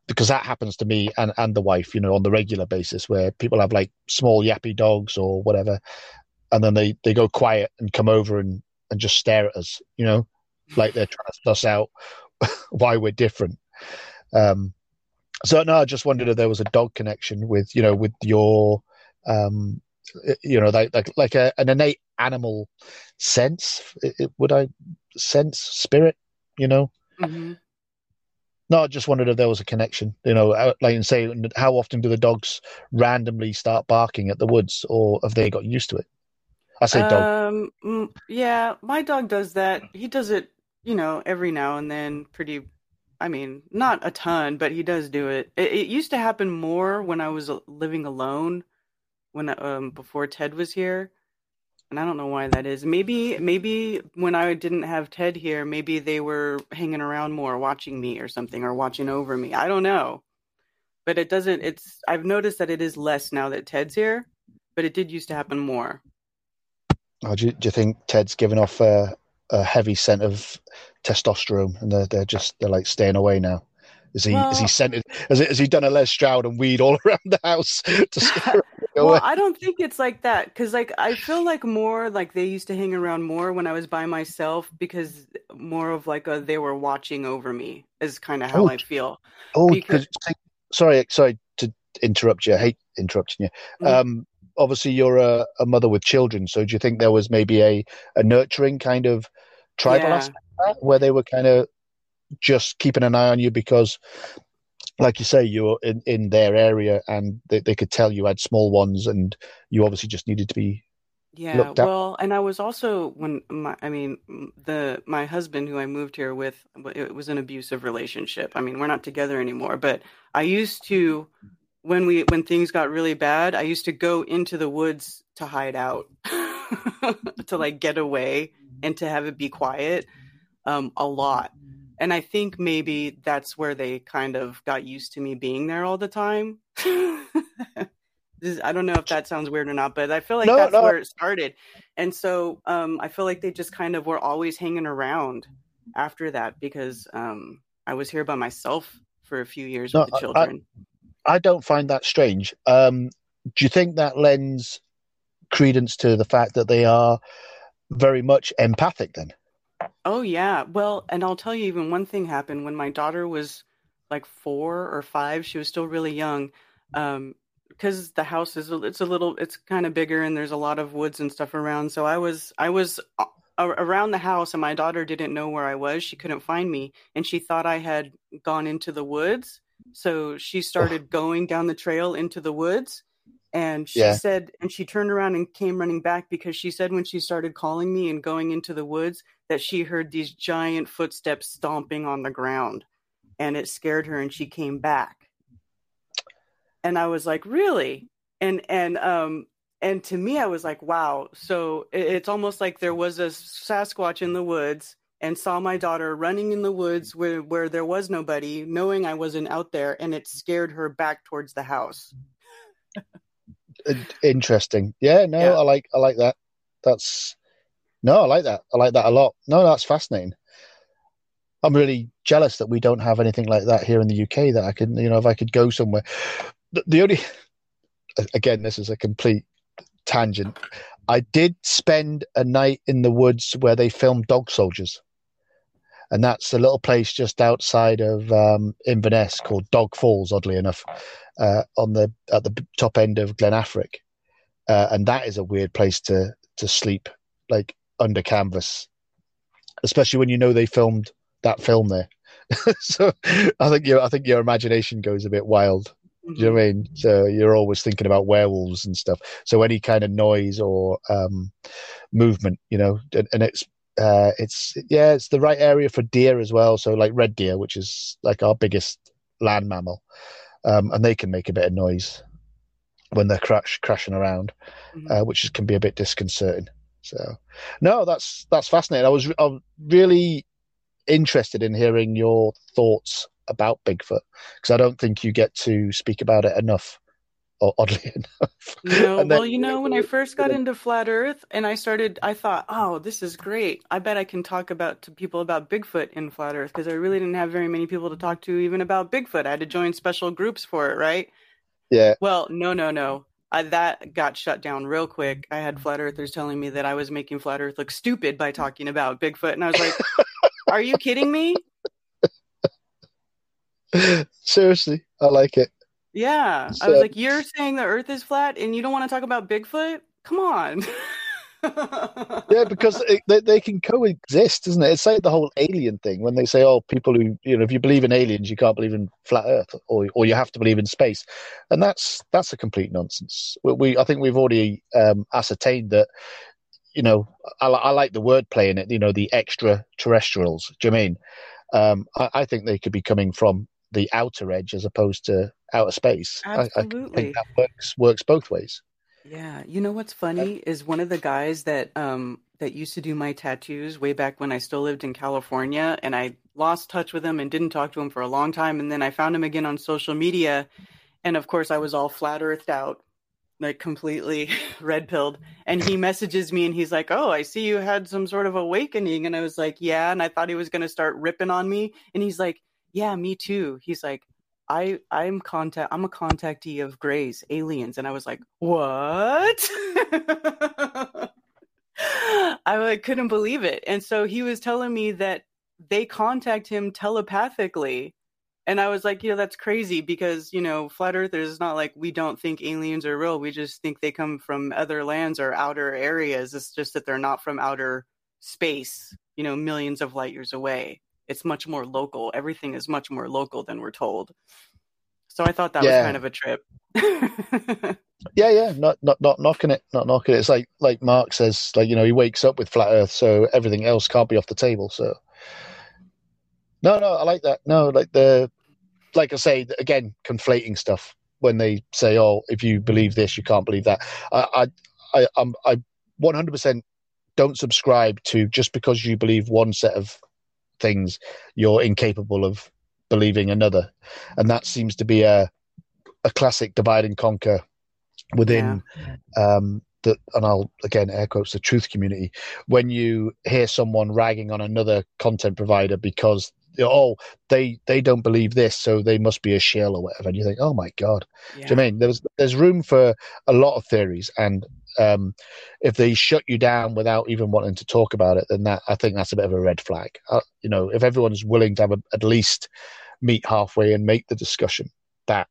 because that happens to me and and the wife you know on the regular basis where people have like small yappy dogs or whatever and then they they go quiet and come over and and just stare at us you know like they're trying to suss out why we're different. Um, so no, I just wondered if there was a dog connection with you know with your um, you know like like like a, an innate animal sense. It, it, would I sense spirit? You know. Mm-hmm. No, I just wondered if there was a connection. You know, like and say, how often do the dogs randomly start barking at the woods, or have they got used to it? I say dog. Um, yeah, my dog does that. He does it you know, every now and then, pretty. I mean, not a ton, but he does do it. It, it used to happen more when I was living alone, when um before Ted was here, and I don't know why that is. Maybe maybe when I didn't have Ted here, maybe they were hanging around more, watching me or something, or watching over me. I don't know, but it doesn't. It's I've noticed that it is less now that Ted's here, but it did used to happen more. Oh, do, you, do you think Ted's given off uh, a heavy scent of testosterone, and they're they're just they're like staying away now. Is he well, is he scented? Has, has he done a Les Stroud and weed all around the house to well, I don't think it's like that because like I feel like more like they used to hang around more when I was by myself because more of like a they were watching over me is kind of how oh, I feel. Oh, because sorry, sorry to interrupt you. I hate interrupting you. Mm-hmm. Um, obviously you're a, a, mother with children, so do you think there was maybe a, a nurturing kind of tribal yeah. aspect where they were kind of just keeping an eye on you because like you say you're in, in their area and they, they could tell you had small ones and you obviously just needed to be yeah well and i was also when my i mean the my husband who i moved here with it was an abusive relationship i mean we're not together anymore but i used to when we when things got really bad, I used to go into the woods to hide out, to like get away and to have it be quiet um, a lot. And I think maybe that's where they kind of got used to me being there all the time. I don't know if that sounds weird or not, but I feel like no, that's no. where it started. And so um, I feel like they just kind of were always hanging around after that because um, I was here by myself for a few years no, with the children. I, I don't find that strange. Um, do you think that lends credence to the fact that they are very much empathic then? Oh yeah. Well, and I'll tell you even one thing happened when my daughter was like 4 or 5, she was still really young. Um because the house is it's a little it's kind of bigger and there's a lot of woods and stuff around. So I was I was around the house and my daughter didn't know where I was. She couldn't find me and she thought I had gone into the woods so she started going down the trail into the woods. And she yeah. said, and she turned around and came running back because she said when she started calling me and going into the woods that she heard these giant footsteps stomping on the ground and it scared her and she came back. And I was like, really? And, and, um, and to me, I was like, wow. So it's almost like there was a Sasquatch in the woods and saw my daughter running in the woods where, where there was nobody, knowing I wasn't out there, and it scared her back towards the house. Interesting. Yeah, no, yeah. I like I like that. That's no, I like that. I like that a lot. No, that's fascinating. I'm really jealous that we don't have anything like that here in the UK. That I can, you know, if I could go somewhere. The, the only, again, this is a complete tangent. I did spend a night in the woods where they filmed Dog Soldiers and that's a little place just outside of um, Inverness called Dog Falls. Oddly enough, uh, on the at the top end of Glen Affric, uh, and that is a weird place to to sleep, like under canvas, especially when you know they filmed that film there. so I think your I think your imagination goes a bit wild. Do you know what I mean? So you're always thinking about werewolves and stuff. So any kind of noise or um, movement, you know, and, and it's uh, it's yeah, it's the right area for deer as well. So like red deer, which is like our biggest land mammal, um, and they can make a bit of noise when they're crash crashing around, mm-hmm. uh, which can be a bit disconcerting. So no, that's that's fascinating. I was I'm really interested in hearing your thoughts about Bigfoot because I don't think you get to speak about it enough. Oddly enough. No, then, well, you know, when I first got into flat Earth and I started, I thought, oh, this is great. I bet I can talk about to people about Bigfoot in flat Earth because I really didn't have very many people to talk to even about Bigfoot. I had to join special groups for it, right? Yeah. Well, no, no, no. I, that got shut down real quick. I had flat earthers telling me that I was making flat Earth look stupid by talking about Bigfoot, and I was like, "Are you kidding me?" Seriously, I like it. Yeah, so, I was like, "You're saying the Earth is flat, and you don't want to talk about Bigfoot? Come on." yeah, because it, they, they can coexist, isn't it? It's like the whole alien thing when they say, "Oh, people who you know, if you believe in aliens, you can't believe in flat Earth, or or you have to believe in space," and that's that's a complete nonsense. We, we I think we've already um, ascertained that. You know, I, I like the wordplay in it. You know, the extraterrestrials. Do you mean? Um, I, I think they could be coming from the outer edge as opposed to outer space. Absolutely. I, I think that works works both ways. Yeah, you know what's funny is one of the guys that um that used to do my tattoos way back when I still lived in California and I lost touch with him and didn't talk to him for a long time and then I found him again on social media and of course I was all flat earthed out like completely red pilled and he messages me and he's like oh i see you had some sort of awakening and i was like yeah and i thought he was going to start ripping on me and he's like yeah me too he's like I I'm contact I'm a contactee of Greys, aliens, and I was like, what? I like, couldn't believe it, and so he was telling me that they contact him telepathically, and I was like, yeah, that's crazy because you know, flat earthers is not like we don't think aliens are real. We just think they come from other lands or outer areas. It's just that they're not from outer space, you know, millions of light years away it's much more local. Everything is much more local than we're told. So I thought that yeah. was kind of a trip. yeah, yeah, not not not knocking it, not knocking it. It's like like Mark says, like you know, he wakes up with flat Earth, so everything else can't be off the table. So no, no, I like that. No, like the like I say again, conflating stuff when they say, "Oh, if you believe this, you can't believe that." I I I I'm, I 100% don't subscribe to just because you believe one set of things, you're incapable of believing another, and that seems to be a a classic divide and conquer within yeah. um, the and I'll again air quotes the truth community when you hear someone ragging on another content provider because oh they they don't believe this so they must be a shill or whatever and you think oh my god yeah. do you mean there's there's room for a lot of theories and um, if they shut you down without even wanting to talk about it, then that I think that's a bit of a red flag. Uh, you know, if everyone's willing to have a, at least meet halfway and make the discussion, that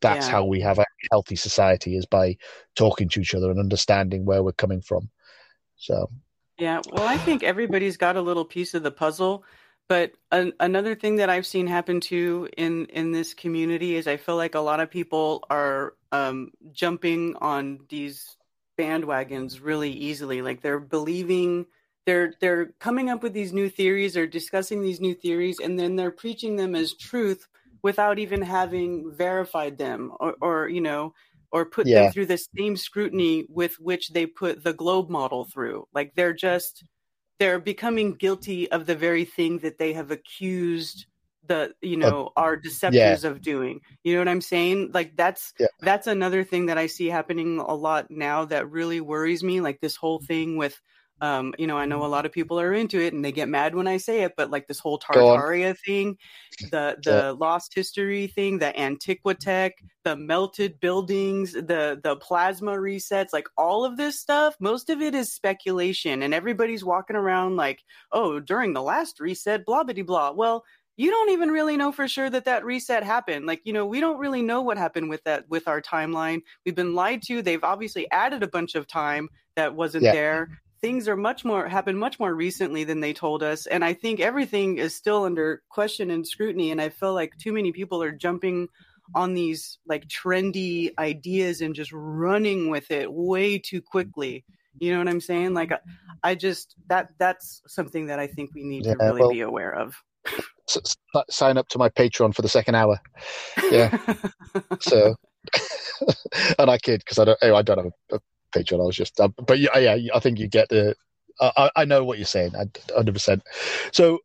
that's yeah. how we have a healthy society is by talking to each other and understanding where we're coming from. So, yeah, well, I think everybody's got a little piece of the puzzle. But an, another thing that I've seen happen too in in this community is I feel like a lot of people are um, jumping on these bandwagons really easily. Like they're believing they're they're coming up with these new theories or discussing these new theories and then they're preaching them as truth without even having verified them or, or you know or put yeah. them through the same scrutiny with which they put the globe model through like they're just they're becoming guilty of the very thing that they have accused the you know uh, our deceptors yeah. of doing you know what i'm saying like that's yeah. that's another thing that i see happening a lot now that really worries me like this whole thing with um you know i know a lot of people are into it and they get mad when i say it but like this whole tartaria thing the the yeah. lost history thing the antiquitech the melted buildings the the plasma resets like all of this stuff most of it is speculation and everybody's walking around like oh during the last reset blah blah blah well you don't even really know for sure that that reset happened. Like, you know, we don't really know what happened with that, with our timeline. We've been lied to. They've obviously added a bunch of time that wasn't yeah. there. Things are much more, happened much more recently than they told us. And I think everything is still under question and scrutiny. And I feel like too many people are jumping on these like trendy ideas and just running with it way too quickly. You know what I'm saying? Like, I just, that, that's something that I think we need yeah, to really well, be aware of s- sign up to my Patreon for the second hour. Yeah. so, and I kid because I don't. I don't have a, a Patreon. I was just, uh, but yeah, yeah. I think you get the I, I know what you're saying, hundred percent. So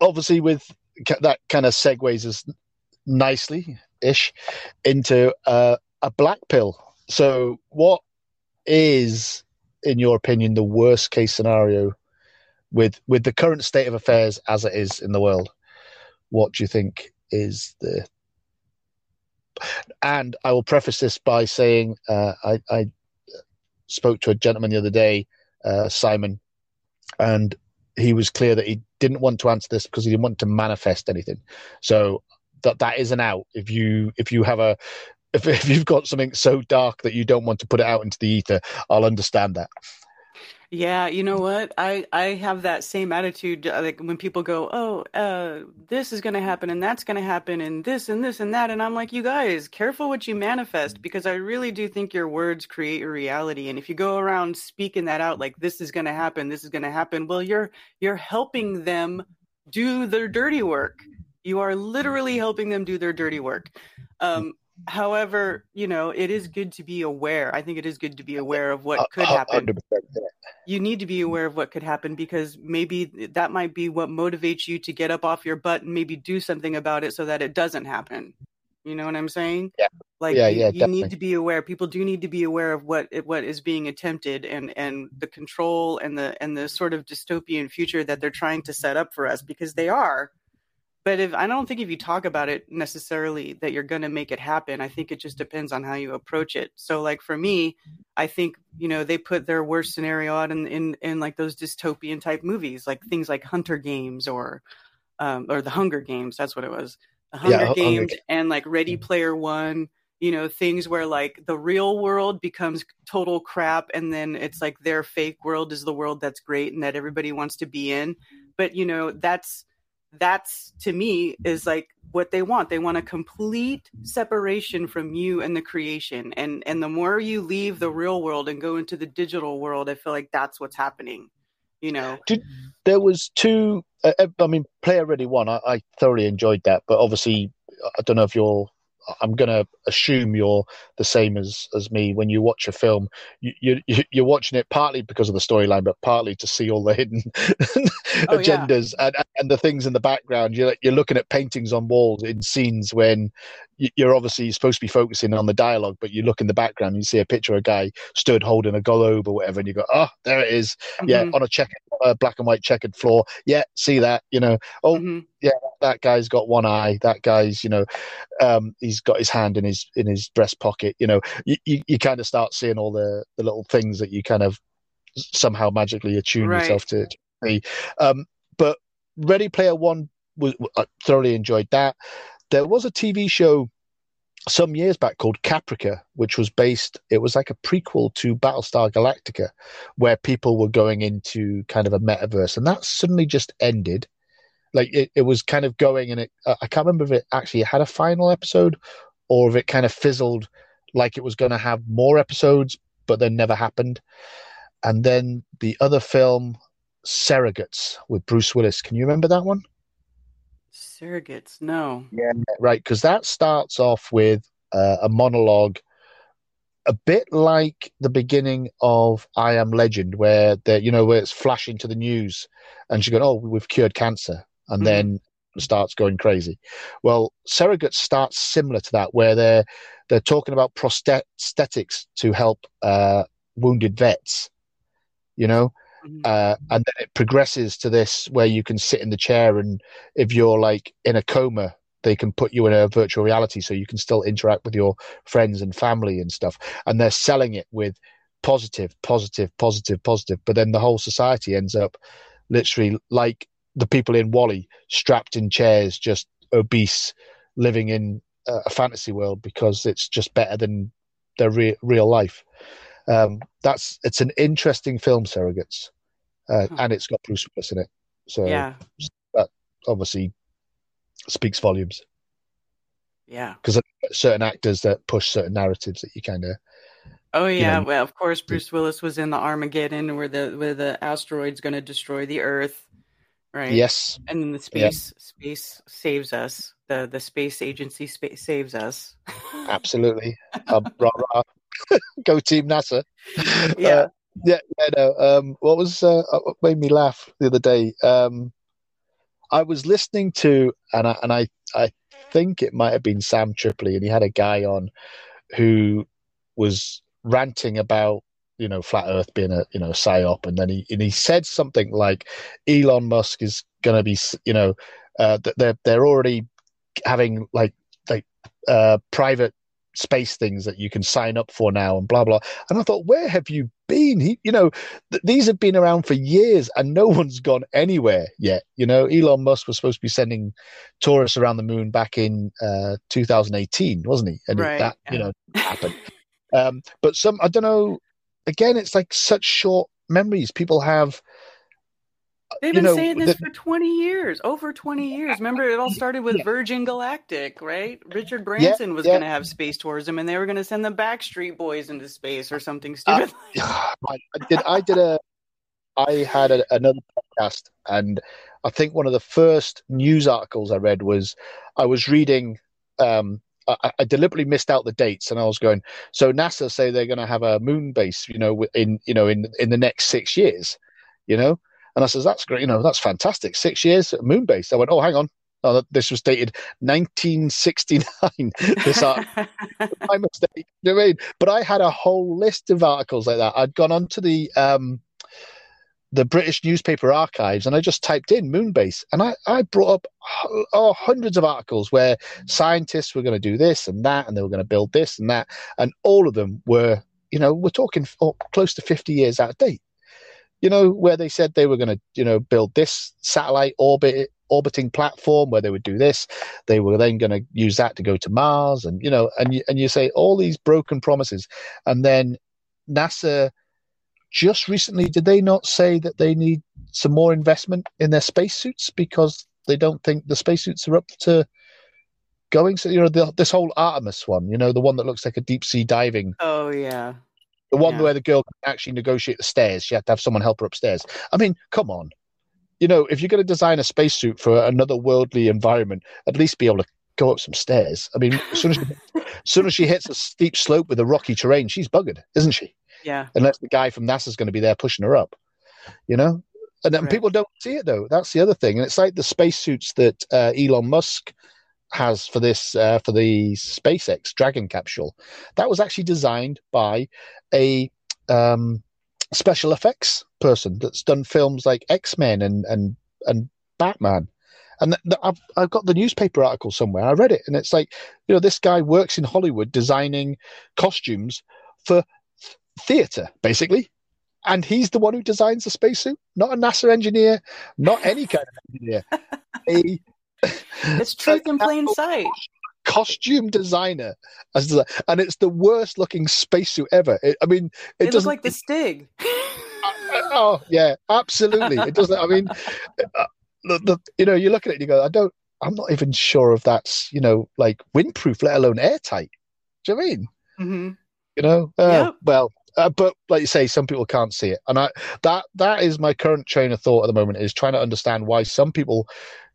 obviously, with that kind of segues us nicely ish into uh, a black pill. So, what is, in your opinion, the worst case scenario with with the current state of affairs as it is in the world? What do you think is the and I will preface this by saying uh, I, I, spoke to a gentleman the other day, uh, Simon, and he was clear that he didn't want to answer this because he didn't want to manifest anything. So that that is an out. If you if you have a if, if you've got something so dark that you don't want to put it out into the ether, I'll understand that. Yeah, you know what? I I have that same attitude. Uh, like when people go, "Oh, uh, this is going to happen, and that's going to happen, and this and this and that," and I'm like, "You guys, careful what you manifest, because I really do think your words create your reality. And if you go around speaking that out, like this is going to happen, this is going to happen, well, you're you're helping them do their dirty work. You are literally helping them do their dirty work. Um, however, you know, it is good to be aware. I think it is good to be aware of what could happen. You need to be aware of what could happen because maybe that might be what motivates you to get up off your butt and maybe do something about it so that it doesn't happen. You know what I'm saying? Yeah. Like yeah, you, yeah, you need to be aware. People do need to be aware of what what is being attempted and and the control and the and the sort of dystopian future that they're trying to set up for us because they are but if I don't think if you talk about it necessarily that you're going to make it happen. I think it just depends on how you approach it. So like for me, I think you know they put their worst scenario out in in, in like those dystopian type movies, like things like Hunter Games or um, or the Hunger Games. That's what it was. The Hunger yeah, Games Hunger. and like Ready Player One. You know things where like the real world becomes total crap, and then it's like their fake world is the world that's great and that everybody wants to be in. But you know that's that's to me is like what they want. They want a complete separation from you and the creation. And and the more you leave the real world and go into the digital world i feel like that's what's happening you know? Did, there was two uh, uh i mean player ready one I, I thoroughly enjoyed that but obviously i don't know if you're I'm going to assume you're the same as as me. When you watch a film, you, you you're watching it partly because of the storyline, but partly to see all the hidden oh, agendas yeah. and and the things in the background. You're you're looking at paintings on walls in scenes when you're obviously supposed to be focusing on the dialogue, but you look in the background, and you see a picture of a guy stood holding a globe or whatever, and you go, "Oh, there it is. Mm-hmm. Yeah, on a check, uh, black and white checkered floor. Yeah, see that. You know, oh, mm-hmm. yeah, that guy's got one eye. That guy's, you know, um, he's got his hand in his in his breast pocket. You know, you, you, you kind of start seeing all the the little things that you kind of somehow magically attune right. yourself to. Um, but Ready Player One was I thoroughly enjoyed that. There was a TV show some years back called Caprica, which was based, it was like a prequel to Battlestar Galactica, where people were going into kind of a metaverse. And that suddenly just ended. Like it, it was kind of going and it, I can't remember if it actually had a final episode or if it kind of fizzled like it was going to have more episodes, but then never happened. And then the other film, Surrogates, with Bruce Willis. Can you remember that one? Surrogates, no. Yeah, right. Because that starts off with uh, a monologue, a bit like the beginning of I Am Legend, where the you know where it's flashing to the news, and she's going, "Oh, we've cured cancer," and mm-hmm. then starts going crazy. Well, Surrogates starts similar to that, where they're they're talking about prosthetics to help uh, wounded vets. You know. Uh, and then it progresses to this where you can sit in the chair, and if you're like in a coma, they can put you in a virtual reality so you can still interact with your friends and family and stuff. And they're selling it with positive, positive, positive, positive. But then the whole society ends up literally like the people in WALL-E, strapped in chairs, just obese, living in a fantasy world because it's just better than their re- real life. Um, that's it's an interesting film, Surrogates, uh, huh. and it's got Bruce Willis in it. So yeah. that obviously speaks volumes. Yeah, because certain actors that push certain narratives that you kind of. Oh yeah, you know, well of course Bruce Willis was in the Armageddon where the where the asteroid's going to destroy the Earth, right? Yes, and then the space yeah. space saves us. The the space agency space saves us. Absolutely, um, rah, rah. Go Team NASA. Yeah. Uh, Yeah, yeah, no. Um, what was uh, what made me laugh the other day? Um, I was listening to, and I, and I, I think it might have been Sam Tripoli, and he had a guy on who was ranting about you know flat Earth being a you know psyop, and then he and he said something like Elon Musk is going to be you know uh, they're they're already having like like uh, private space things that you can sign up for now and blah blah. And i thought where have you been? He, you know th- these have been around for years and no one's gone anywhere yet you know? Elon musk was supposed to be sending tourists around the moon back in uh, 2018 wasn't he? And right, that yeah. you know happened. Um, but some i don't know again it's like such short memories. People have They've been know, saying this the, for 20 years, over 20 years. Remember, it all started with yeah. Virgin Galactic, right? Richard Branson yeah, was yeah. going to have space tourism, and they were going to send the Backstreet Boys into space or something uh, stupid. Uh, I did. I did a. I had a, another podcast, and I think one of the first news articles I read was I was reading. Um, I, I, deliberately missed out the dates, and I was going. So NASA say they're going to have a moon base, you know, in you know in in the next six years, you know and I says, that's great. You know, that's fantastic. Six years at Moonbase. I went, oh, hang on. Oh, this was dated 1969. this art, my mistake. You know I mean? But I had a whole list of articles like that. I'd gone onto the um, the British newspaper archives and I just typed in Moonbase and I, I brought up oh, hundreds of articles where scientists were going to do this and that and they were going to build this and that. And all of them were, you know, we're talking oh, close to 50 years out of date you know, where they said they were going to, you know, build this satellite orbit orbiting platform where they would do this. They were then going to use that to go to Mars, and you know, and you, and you say all these broken promises, and then NASA just recently did they not say that they need some more investment in their spacesuits because they don't think the spacesuits are up to going? So you know, the, this whole Artemis one, you know, the one that looks like a deep sea diving. Oh yeah. The one yeah. where the girl can actually negotiate the stairs. She had to have someone help her upstairs. I mean, come on. You know, if you're going to design a spacesuit for another worldly environment, at least be able to go up some stairs. I mean, as soon as, she, as soon as she hits a steep slope with a rocky terrain, she's buggered, isn't she? Yeah. Unless the guy from NASA's going to be there pushing her up, you know? And then right. people don't see it though. That's the other thing. And it's like the spacesuits that uh, Elon Musk has for this uh, for the SpaceX Dragon capsule. That was actually designed by a um, special effects person that's done films like X Men and and and Batman. And th- th- I've I've got the newspaper article somewhere. I read it, and it's like you know this guy works in Hollywood designing costumes for theater, basically. And he's the one who designs the spacesuit, not a NASA engineer, not any kind of engineer. a it's truth in plain sight. Costume designer, as and it's the worst looking spacesuit ever. It, I mean, it, it doesn't like the Stig. oh yeah, absolutely. It doesn't. I mean, uh, the, the you know you look at it and you go, I don't. I'm not even sure if that's you know like windproof, let alone airtight. Do you know I mean? Mm-hmm. You know, uh, yeah. well, uh, but like you say, some people can't see it, and I that that is my current train of thought at the moment is trying to understand why some people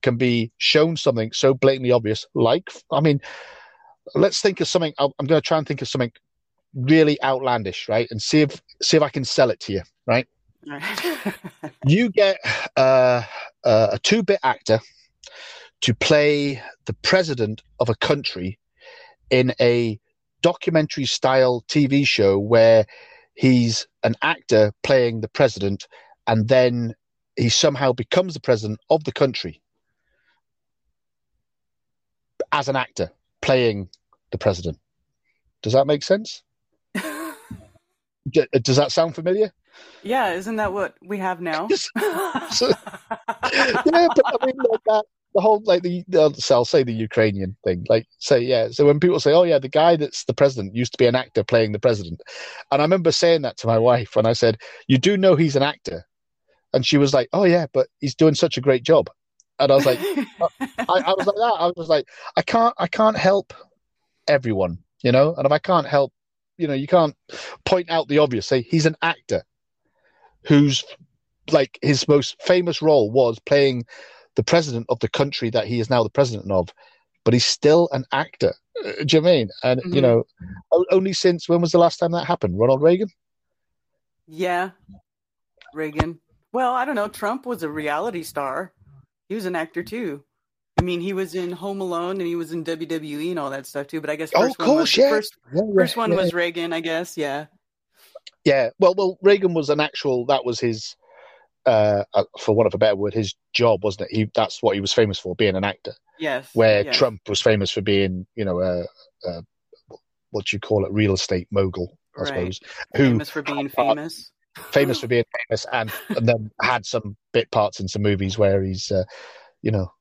can be shown something so blatantly obvious. Like, I mean, let's think of something. I'm going to try and think of something really outlandish, right, and see if see if I can sell it to you, right? you get uh, uh, a two-bit actor to play the president of a country in a documentary style TV show where he's an actor playing the president and then he somehow becomes the president of the country as an actor playing the president. Does that make sense? Uh, does that sound familiar? Yeah, isn't that what we have now? so, yeah, but I mean, like that, the whole like the, the I'll say the Ukrainian thing. Like say yeah. So when people say, "Oh yeah, the guy that's the president used to be an actor playing the president," and I remember saying that to my wife when I said, "You do know he's an actor," and she was like, "Oh yeah, but he's doing such a great job." And I was like, I, I was like that. I was like, I can't, I can't help everyone, you know. And if I can't help, you know, you can't point out the obvious. Say he's an actor whose like his most famous role was playing the president of the country that he is now the president of, but he's still an actor. Uh, do you mean? And mm-hmm. you know, only since when was the last time that happened? Ronald Reagan. Yeah, Reagan. Well, I don't know. Trump was a reality star. He was an actor too. I mean, he was in Home Alone and he was in WWE and all that stuff too. But I guess Oh, first one was first, Yeah, first one yeah. was Reagan, I guess. Yeah. Yeah, well, well, Reagan was an actual. That was his, uh, uh, for want of a better word, his job, wasn't it? He that's what he was famous for, being an actor. Yes. Where yes. Trump was famous for being, you know, a, a what do you call it, real estate mogul, I Right. suppose, who famous for being famous. famous for being famous, and and then had some bit parts in some movies where he's, uh, you know,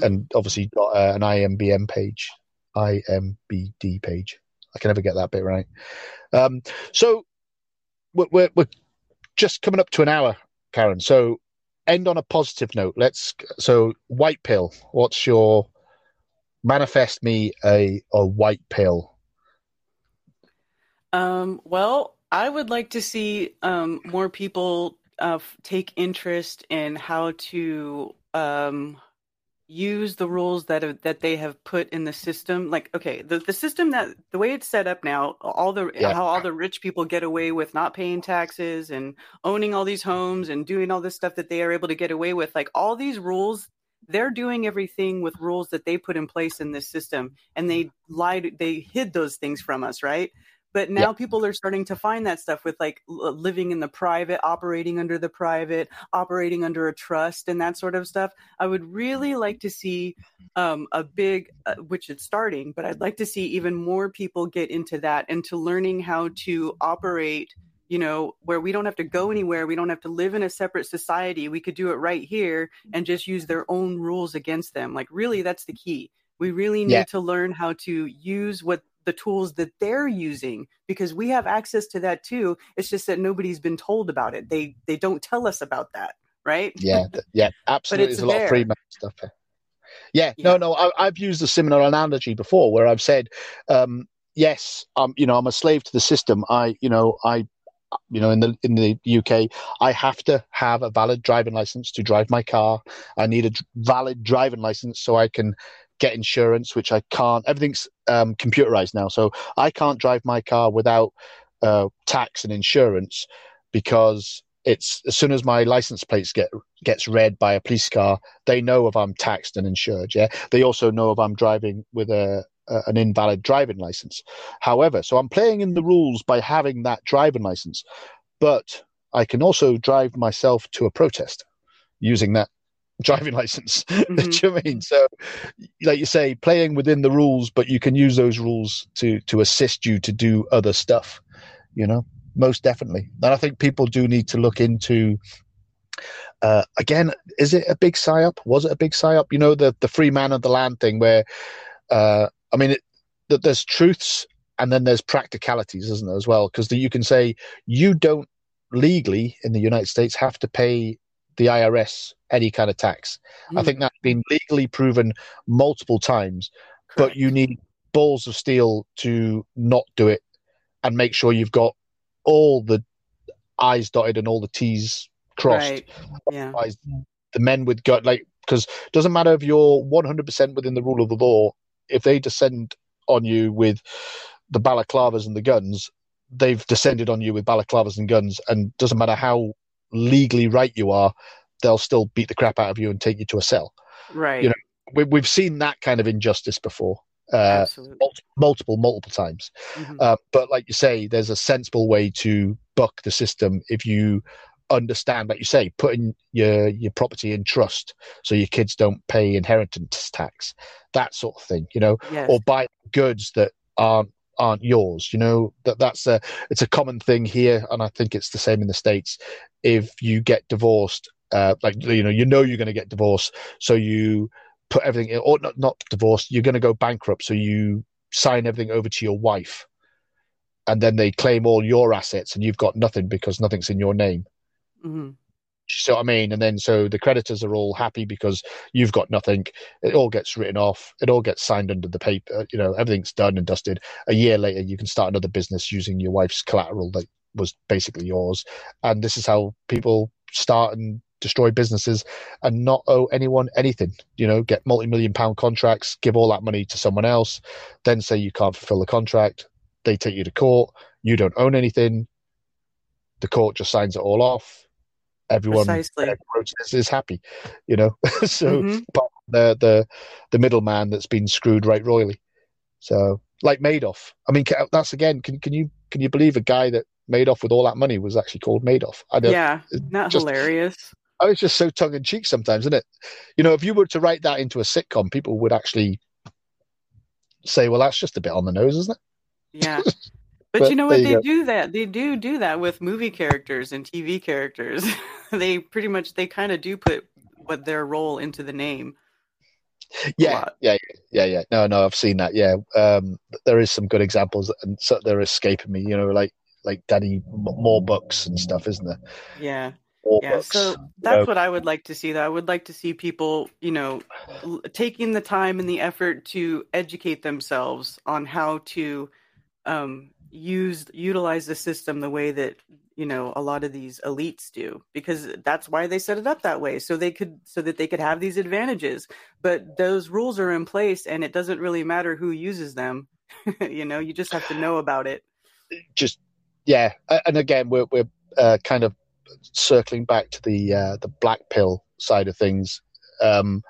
and obviously got uh, an IMBM page, IMBD page. I can never get that bit right. Um, so we're, we're, we're just coming up to an hour, Karen. So end on a positive note. Let's. So white pill. What's your manifest me a a white pill? Um, well, I would like to see um, more people uh, take interest in how to um, use the rules that have, that they have put in the system. Like, okay, the, the system that the way it's set up now, all the Yeah. how all the rich people get away with not paying taxes and owning all these homes and doing all this stuff that they are able to get away with. Like all these rules. They're doing everything with rules that they put in place in this system, and they lied. They hid those things from us, right? But now people are starting to find that stuff with like living in the private operating under the private operating under a trust and that sort of stuff. I would really like to see um, a big uh, which it's starting but i'd like to see even more people get into that and to learning how to operate you know where we don't have to go anywhere we don't have to live in a separate society we could do it right here and just use their own rules against them. Like really that's the key. We really need Yeah. to learn how to use what the tools that they're using because we have access to that too it's just that nobody's been told about it they they don't tell us about that right Yeah, yeah, absolutely. There's a lot there. of free stuff here. Yeah, Yeah. no, no. I, I've used a similar analogy before, where I've said, um, yes, um, you know, I'm a slave to the system. I, you know, I, you know, in the in the UK, I have to have a valid driving license to drive my car. I need a d- valid driving license so I can get insurance, which I can't. Everything's um, computerized now, so I can't drive my car without uh, tax and insurance because it's as soon as my license plates get gets read by a police car, they know if I'm taxed and insured. Yeah, they also know if I'm driving with a, a an invalid driving license. However, so I'm playing in the rules by having that driving license, but I can also drive myself to a protest using that driving license. Do Mhm. you know I mean? So, like you say, playing within the rules, but you can use those rules to to assist you to do other stuff. You know, most definitely. And I think people do need to look into. Uh, again, is it a big psyop? Was it a big psyop? You know, the the free man of the land thing, where, uh, I mean, it, that there's truths and then there's practicalities, isn't there, as well? Because you can say you don't legally in the United States have to pay the IRS any kind of tax. I Mm, think that's been legally proven multiple times, but you need balls of steel to not do it and make sure you've got all the I's dotted and all the T's crossed. right yeah Otherwise, the men with gut, like, because it doesn't matter if you're 100% within the rule of the law, if they descend on you with the balaclavas and the guns, they've descended on you with balaclavas and guns, and doesn't matter how legally right you are, they'll still beat the crap out of you and take you to a cell. right you know, We, we've seen that kind of injustice before, uh, multiple, multiple times. Mhm. Uh, but like you say, there's a sensible way to buck the system if you understand, like you say, putting your your property in trust so your kids don't pay inheritance tax, that sort of thing, you know, yes or buy goods that aren't aren't yours. You know that that's a it's a common thing here, and I think it's the same in the states. If you get divorced, uh, like you know, you know you're going to get divorced, so you put everything in, or not not divorced, you're going to go bankrupt, so you sign everything over to your wife, and then they claim all your assets, and you've got nothing because nothing's in your name. Mhm. So I mean, and then so the creditors are all happy because you've got nothing. It all gets written off. It all gets signed under the paper. You know, everything's done and dusted. A year later, you can start another business using your wife's collateral that was basically yours. And this is how people start and destroy businesses and not owe anyone anything. You know, get multi-million pound contracts, give all that money to someone else, then say you can't fulfill the contract. They take you to court. You don't own anything the court just signs it all off. Everyone Precisely. is, is happy, you know. so mm-hmm. the the the middleman that's been screwed right royally. So like Madoff. I mean, that's again. Can can you can you believe a guy that made off with all that money was actually called Madoff? I yeah, not just, hilarious. I was just so tongue in cheek sometimes, isn't it? You know, if you were to write that into a sitcom, people would actually say, "Well, that's just a bit on the nose, isn't it?" Yeah. But, but you know what? You they go. do that. They do do that with movie characters and TV characters. they pretty much they kind of do put what their role into the name. Yeah, yeah, yeah, yeah. No, no, I've seen that. Yeah, um, there is some good examples, and so they're escaping me. You know, like like Danny more books and stuff, isn't there? Yeah. More yeah, books, so that's know. what I would like to see. Though I would like to see people, you know, taking the time and the effort to educate themselves on how to um, use utilize the system the way that you know a lot of these elites do because that's why they set it up that way so they could so that they could have these advantages. But those rules are in place and it doesn't really matter who uses them. You know you just have to know about it. Just yeah and again we're we're uh, kind of circling back to the uh, the black pill side of things. Um,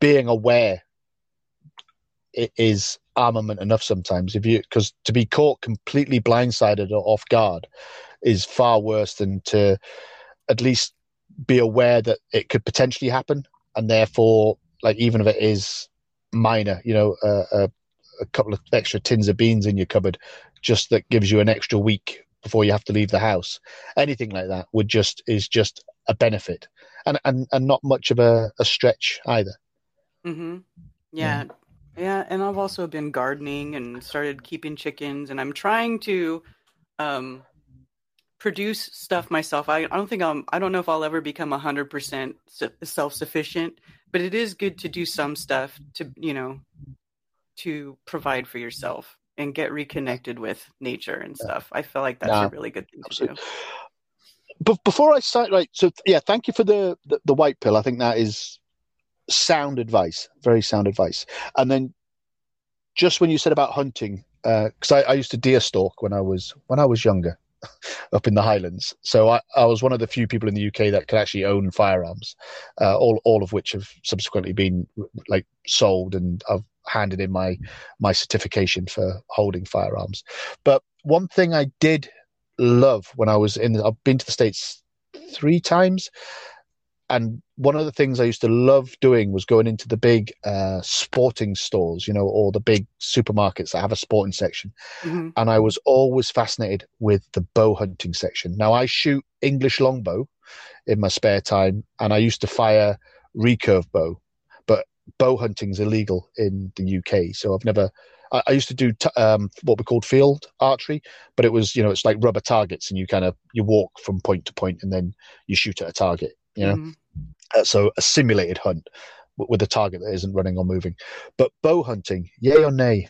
being aware it is armament enough sometimes if you because to be caught completely blindsided or off guard is far worse than to at least be aware that it could potentially happen, and therefore, like even if it is minor, you know, uh, a, a couple of extra tins of beans in your cupboard, just that gives you an extra week before you have to leave the house. Anything like that would just is just a benefit, and and and not much of a, a stretch either. Mm-hmm. Yeah. yeah. Yeah, and I've also been gardening and started keeping chickens, and I'm trying to um, produce stuff myself. I, I don't think I'm. I don't know if I'll ever become hundred percent self sufficient, but it is good to do some stuff to you know to provide for yourself and get reconnected with nature and stuff. I feel like that's a really good thing absolutely. to do. But before I start, right? So yeah, thank you for the, the the white pill. I think that is sound advice, very sound advice. And then just when you said about hunting, because uh, I, I used to deer stalk when I was when I was younger up in the Highlands. So I, I was one of the few people in the UK that could actually own firearms, uh, all all of which have subsequently been like sold, and I've handed in my my certification for holding firearms. But one thing I did love when I was in, I've been to the states three times, and one of the things I used to love doing was going into the big uh, sporting stores, you know, or the big supermarkets that have a sporting section. Mm-hmm. And I was always fascinated with the bow hunting section. Now, I shoot English longbow in my spare time, and I used to fire recurve bow, but bow hunting is illegal in the UK. So I've never. I, I used to do t- um, what we called field archery, but it was, you know, it's like rubber targets, and you kind of you walk from point to point, and then you shoot at a target you know. Mm. Uh, so a simulated hunt with a target that isn't running or moving. But bow hunting, yay or nay?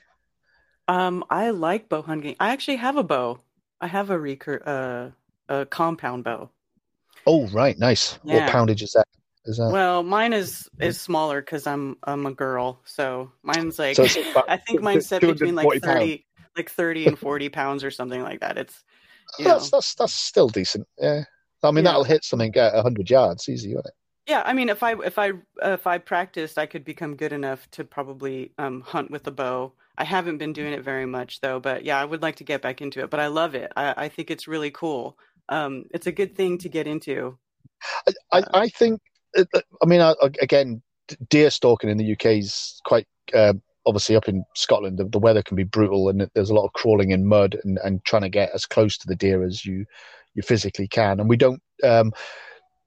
Um, I like bow hunting. I actually have a bow. I have a recur uh, a compound bow. Oh, right, nice. Yeah. What poundage is that? Is that? Well, mine is is smaller because I'm I'm a girl, so mine's like so I think mine's set between like thirty, pounds. like thirty and forty pounds or something like that. It's that's that's that's still decent. Yeah. I mean, yeah. that'll hit something at hundred yards, easy, won't it? Yeah, I mean, if I if I if I practiced, I could become good enough to probably um, hunt with a bow. I haven't been doing it very much though, but yeah, I would like to get back into it. But I love it. I, I think it's really cool. Um, it's a good thing to get into. I, I, I think. Uh, uh, I mean, again, deer stalking in the UK is quite uh, obviously up in Scotland. The, the, weather can be brutal, and there's a lot of crawling in mud and, and trying to get as close to the deer as you you physically can. And we don't. Um,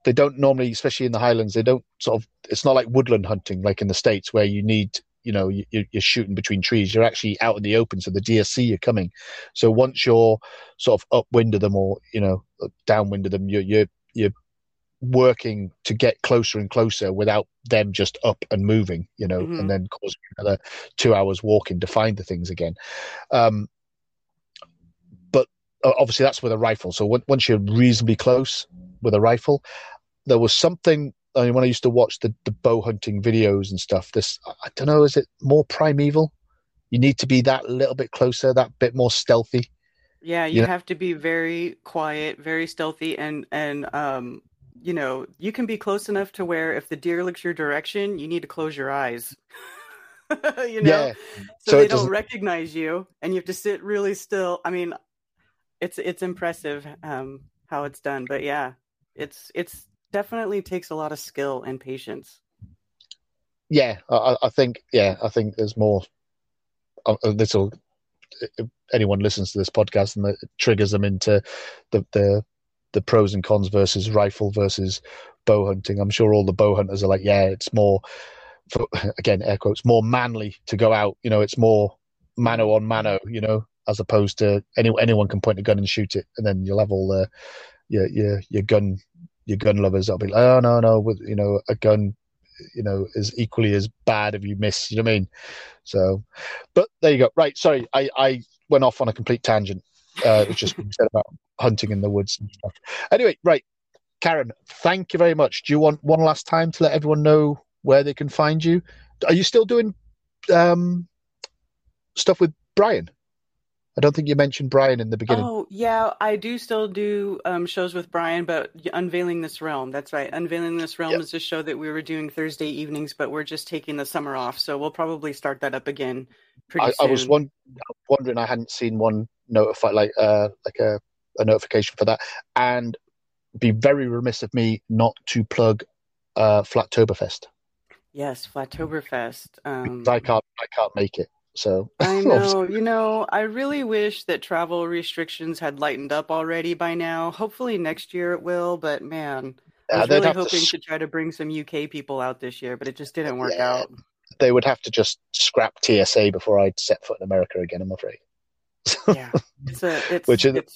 they don't normally, especially in the Highlands, they don't sort of. It's not like woodland hunting, like in the states, where you need you know you, are shooting between trees you're actually out in the open so the deer see you coming so once you're sort of upwind of them or you know downwind of them you're you're, you're working to get closer and closer without them just up and moving you know mm-hmm. and then causing another two hours walking to find the things again um, obviously that's with a rifle. So once you're reasonably close with a rifle, there was something. I mean, when I used to watch the, the bow hunting videos and stuff, this I don't know, is it more primeval? You need to be that little bit closer, that bit more stealthy. Yeah, you, you have know? to be very quiet, very stealthy, and and um, you know, you can be close enough to where if the deer looks your direction, you need to close your eyes. you know, yeah. so, so they don't recognize you, and you have to sit really still. I mean, it's it's impressive um, how it's done, but yeah, it's it's definitely takes a lot of skill and patience. Yeah, I, I think yeah, I think there's more. Uh, this will anyone listens to this podcast and it triggers them into the the the pros and cons versus rifle versus bow hunting. I'm sure all the bow hunters are like, yeah, it's more, for, again, air quotes, more manly to go out. You know, it's more mano on mano. You know, as opposed to any anyone can point a gun and shoot it, and then you'll have all the your your your gun your gun lovers that'll be like, oh no no, with you know a gun, you know, is equally as bad if you miss. You know what I mean? So, but there you go. Right, sorry, I I went off on a complete tangent. Uh, it's just said about hunting in the woods and stuff. Anyway, right, Karen, thank you very much. Do you want one last time to let everyone know where they can find you? Are you still doing um, stuff with Brian? I don't think you mentioned Brian in the beginning. Oh, yeah, I do still do um, shows with Brian, but Unveiling This Realm, that's right. Unveiling This Realm yep. is a show that we were doing Thursday evenings, but we're just taking the summer off. So we'll probably start that up again pretty I, soon. I was one, wondering, I hadn't seen one notify, like, uh, like a, a notification for that. And be very remiss of me not to plug uh, Flatoberfest. Yes, Flatoberfest. Um, I can't, I can't make it. So I know, you know, I really wish that travel restrictions had lightened up already by now. Hopefully next year it will, but man, I was really hoping to... to... try to bring some UK people out this year, but it just didn't work yeah, out. They would have to just scrap TSA before I'd set foot in America again. I'm afraid. yeah, it's a it's, which is it's,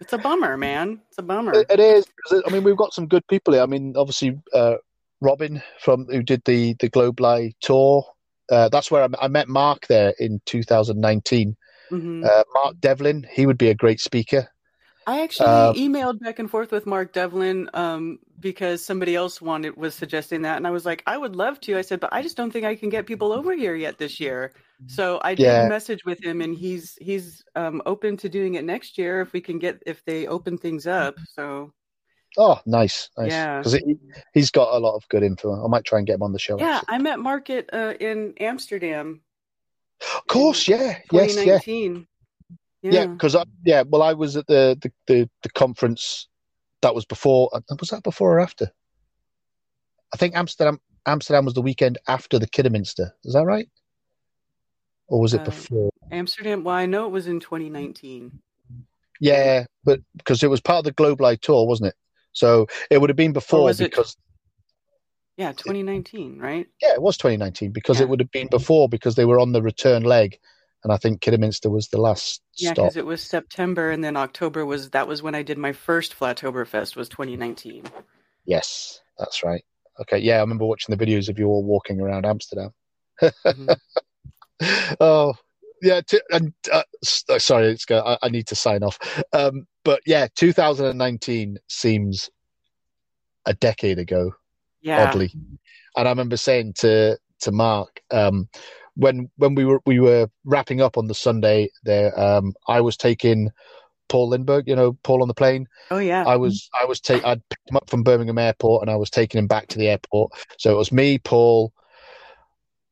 it's, a bummer, man. It's a bummer. it, it is. I mean, we've got some good people here. I mean, obviously, uh, Robin from who did the the GlobeLye tour uh, that's where I, I, met Mark there in 2019. Mm-hmm. Uh, Mark Devlin, he would be a great speaker. I actually uh, emailed back and forth with Mark Devlin um, because somebody else wanted was suggesting that, and I was like, I would love to. I said, but I just don't think I can get people over here yet this year. So I did yeah. message with him, and he's he's um, open to doing it next year if we can get if they open things up. So Oh, nice, nice. Yeah, because he, has got a lot of good info. I might try and get him on the show. Yeah, actually. I met Market uh, in Amsterdam. Of course, yeah, yes, yeah, yeah, because yeah, yeah, well, I was at the, the the, the conference that was before. Uh, was that before or after? I think Amsterdam Amsterdam was the weekend after the Kidderminster. Is that right? Or was it uh, before? Amsterdam. Well, I know it was in 2019. Yeah, but because it was part of the GlobeLye tour, wasn't it? So it would have been before because. It, yeah, 2019, right? Yeah, it was 2019 because yeah. it would have been before because they were on the return leg, and I think Kidderminster was the last. Yeah, because it was September, and then October was that was when I did my first Flatoberfest was 2019. Yes, that's right. Okay, yeah, I remember watching the videos of you all walking around Amsterdam. Mm-hmm. oh, yeah, t- and uh, uh sorry, it's go. I, I, need to sign off. Um, but yeah, 2019 seems a decade ago. Yeah. Oddly, and I remember saying to to Mark um, when when we were we were wrapping up on the Sunday there, um, I was taking Paul Lindbergh, you know, Paul on the plane. Oh yeah. I was I was take I'd picked him up from Birmingham Airport and I was taking him back to the airport. So it was me, Paul,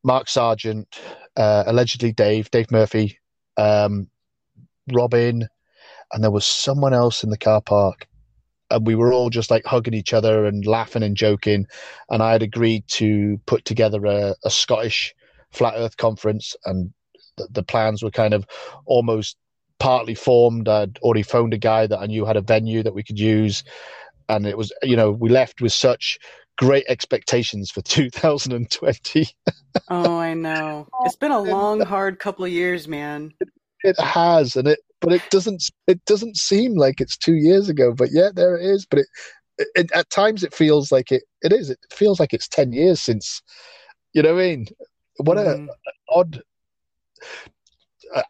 Mark Sargent, uh, allegedly Dave, Dave Murphy, um, Robin, and there was someone else in the car park. And we were all just like hugging each other and laughing and joking. And I had agreed to put together a, a Scottish flat earth conference. And the, the plans were kind of almost partly formed. I'd already phoned a guy that I knew had a venue that we could use. And it was, you know, we left with such great expectations for 2020. oh, I know. It's been a long, hard couple of years, man. It, it, has, and it, but it doesn't. It doesn't seem like it's two years ago. But yeah, there it is. But it, it at times it feels like it. It is. It feels like it's ten years since. You know what I mean? What mm. a, an odd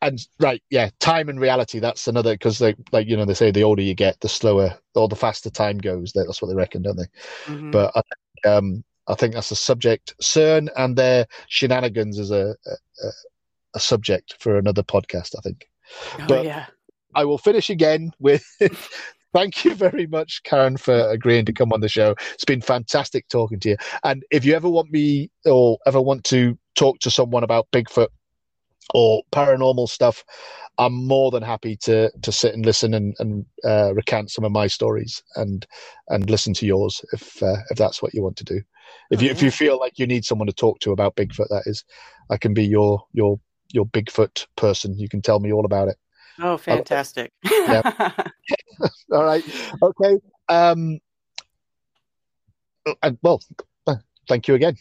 and right, yeah, time and reality. That's another because like like you know they say the older you get, the slower or the faster time goes. That's what they reckon, don't they? Mm-hmm. But I think, um, I think that's a subject. CERN and their shenanigans is a, a, a subject for another podcast. I think. Oh but, yeah. I will finish again with thank you very much, Karen, for agreeing to come on the show. It's been fantastic talking to you. And if you ever want me or ever want to talk to someone about Bigfoot or paranormal stuff, I'm more than happy to to sit and listen and, and uh, recount some of my stories and and listen to yours if uh, if that's what you want to do. If you if you feel like you need someone to talk to about Bigfoot, that is, I can be your your your Bigfoot person. You can tell me all about it. Oh, fantastic! Yeah. all right. Okay. Um. And well, thank you again.